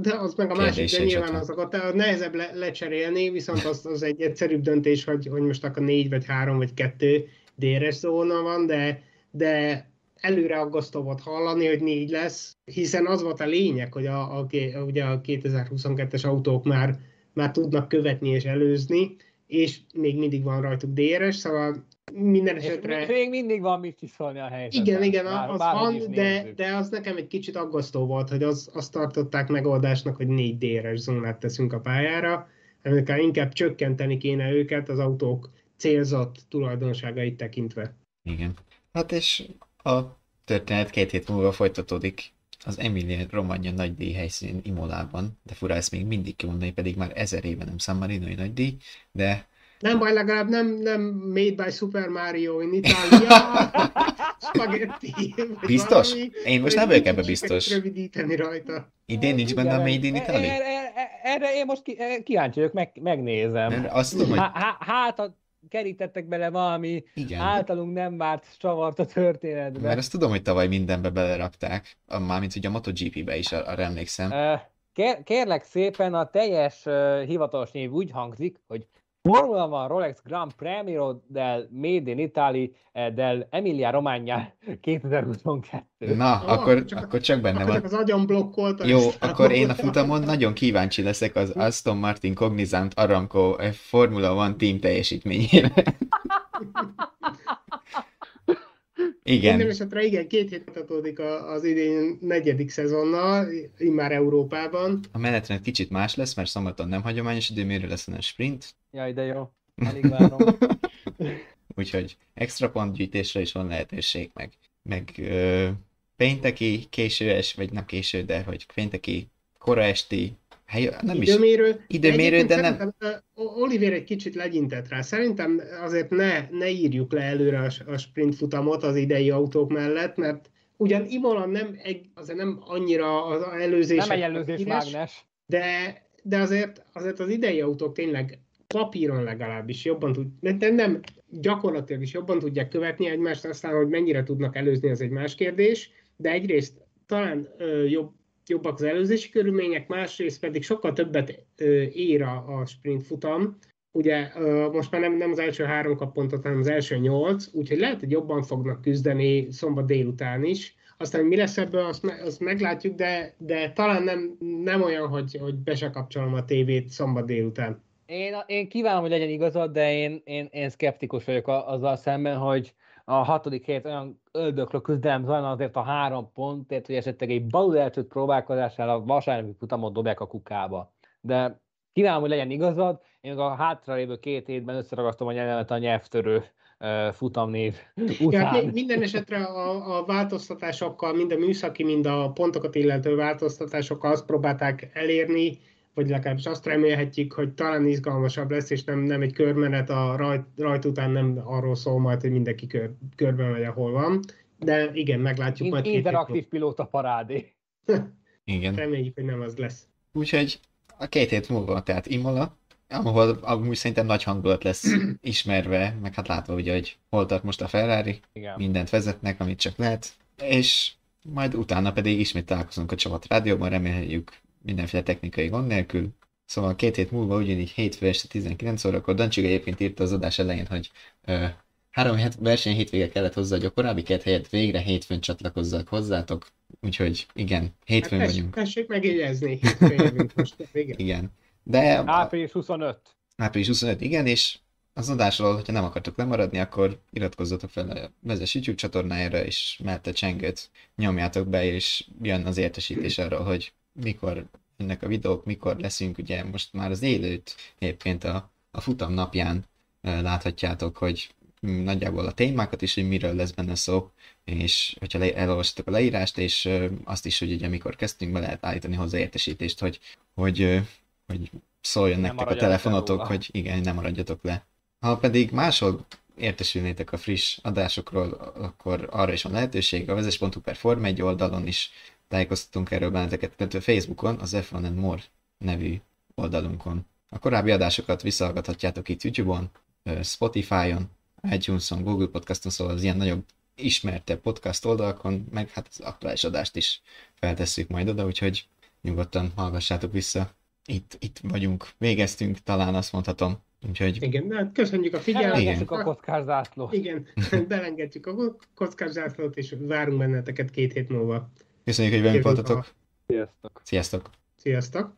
De az meg a másik, de nyilván azokat nehezebb le, lecserélni, viszont az, az egy egyszerűbb döntés, hogy, hogy most akkor négy, vagy három, vagy kettő DRS zóna van, de, de előre aggasztó volt hallani, hogy négy lesz, hiszen az volt a lényeg, hogy a, a, ugye a 2022-es autók már, már tudnak követni és előzni, és még mindig van rajtuk DRS, szóval minden esetre... És még mindig van mit kiszólni a helyzetben. Igen, igen, bár, az bár van, de, de az nekem egy kicsit aggasztó volt, hogy az, azt tartották megoldásnak, hogy négy DRS zónát teszünk a pályára, amikor inkább csökkenteni kéne őket az autók célzott tulajdonságait tekintve. Igen. Hát és a történet két hét múlva folytatódik az Emilia Romagna nagydíj helyszínén Imolában, de fura ezt még mindig kimondani, pedig már ezer éve nem San Marinoi nagydíj, de nem baj, legalább nem, nem Made by Super Mario in Italia, [LAUGHS] spaghetti. Biztos? Valami, Én most nem vagyok ebbe biztos. Rövidíteni rajta. Idén nincs benne a Made in Italy? Erre, erre én most ki, kíváncsi vagyok, meg, megnézem. Mert azt tudom, hogy... Hát a kerítettek bele valami Igen. általunk nem várt csavart a történetbe. Mert azt tudom, hogy tavaly mindenbe belerakták, mármint ugye a MotoGP-be is, arra emlékszem. Kér, kérlek szépen, a teljes hivatalos név úgy hangzik, hogy Formula van Rolex Grand Premio del Made in Italy eh, del Emilia Romagna [LAUGHS] 2022. Na, oh, akkor, csak, akkor csak benne akkor van. Csak az agyon blokkolta. Jó, akkor én a futamon nagyon kíváncsi leszek az Aston Martin Cognizant Aramco Formula One team teljesítményére. [LAUGHS] Igen. Minden esetre igen, két hét mutatódik az idén negyedik szezonnal, immár Európában. A menetrend kicsit más lesz, mert szombaton nem hagyományos időmérő lesz, hanem sprint. Jaj, de jó. Alig [LAUGHS] várom. Úgyhogy extra pontgyűjtésre is van lehetőség, meg, meg ö, pénteki, későes, vagy nem késő, de hogy pénteki, kora esti Hely, nem időmérő. Is. Időmérő, de nem... Oliver egy kicsit legyintett rá. Szerintem azért ne, ne írjuk le előre a, a sprint futamot az idei autók mellett, mert ugyan Imola nem, egy, azért nem annyira az előzés. Nem egy előzés mágnes. De, de azért, azért az idei autók tényleg papíron legalábbis jobban tud, de nem, gyakorlatilag is jobban tudják követni egymást, aztán, hogy mennyire tudnak előzni, az egy más kérdés, de egyrészt talán ö, jobb, jobbak az előzési körülmények, másrészt pedig sokkal többet ér a, a sprint futam. Ugye most már nem, nem az első három kap pontot, hanem az első nyolc, úgyhogy lehet, hogy jobban fognak küzdeni szombat délután is. Aztán mi lesz ebből, azt, me, azt meglátjuk, de, de talán nem, nem olyan, hogy, hogy be se kapcsolom a tévét szombat délután. Én, én kívánom, hogy legyen igazad, de én, én, én szkeptikus vagyok azzal szemben, hogy a hatodik hét olyan öldöklő küzdelem zajlana azért a három pontért, hogy esetleg egy balul eltőtt próbálkozásnál a vasárnapi futamot dobják a kukába. De kívánom, hogy legyen igazad, én a hátralévő két évben összeragasztom a jelenet a nyelvtörő futamnév után. Ja, minden esetre a, a változtatásokkal, mind a műszaki, mind a pontokat illető változtatásokkal azt próbálták elérni, vagy legalábbis azt remélhetjük, hogy talán izgalmasabb lesz, és nem, nem egy körmenet a rajt, rajt után nem arról szól majd, hogy mindenki kör, körben megy, ahol van. De igen, meglátjuk In, majd. Interaktív pilóta parádé. [LAUGHS] igen. Reméljük, hogy nem az lesz. Úgyhogy a két hét múlva, tehát Imola, ahol amúgy szerintem nagy hangulat lesz [CLEARS THROAT] ismerve, meg hát látva ugye, hogy hol tart most a Ferrari, Igen. mindent vezetnek, amit csak lehet, és majd utána pedig ismét találkozunk a csapat rádióban, reméljük mindenféle technikai gond nélkül. Szóval két hét múlva ugyanígy hétfő este 19 órakor, Dancsig egyébként írta az adás elején, hogy ö, három het, verseny hétvége kellett hozzá, hogy a korábbi két helyet végre hétfőn csatlakozzak hozzátok. Úgyhogy igen, hétfőn Hát vagyunk. tessék, megjegyezni. Hétfőn jövünk most. Igen. Igen. De Április 25. április 25, igen, és az adásról, hogyha nem akartok lemaradni, akkor iratkozzatok fel a vezes YouTube csatornájára, és mellette csengőt nyomjátok be, és jön az értesítés arról, hogy mikor jönnek a videók, mikor leszünk, ugye most már az élőt egyébként a, a futam napján láthatjátok, hogy mm, nagyjából a témákat is, hogy miről lesz benne szó, és hogyha le, elolvastatok a leírást, és azt is, hogy ugye mikor kezdtünk, be lehet állítani hozzá értesítést, hogy, hogy, hogy szóljon nektek a telefonotok, hogy igen, nem maradjatok le. Ha pedig máshol értesülnétek a friss adásokról, akkor arra is van lehetőség. A vezes.hu per Form egy oldalon is tájékoztatunk erről benneteket, illetve Facebookon, az F1 and More nevű oldalunkon. A korábbi adásokat visszahallgathatjátok itt YouTube-on, Spotify-on, iTunes-on, Google Podcaston, szóval az ilyen nagyobb ismertebb podcast oldalakon, meg hát az aktuális adást is feltesszük majd oda, úgyhogy nyugodtan hallgassátok vissza. Itt, itt vagyunk, végeztünk, talán azt mondhatom. Úgyhogy Igen, de hát köszönjük a figyelmet. Elengedjük a kockázzászlót. Igen, [LAUGHS] belengedjük a kockázászlót, és várunk benneteket két hét múlva. Köszönjük, hogy velünk voltatok. Sziasztok. Sziasztok! Sziasztok!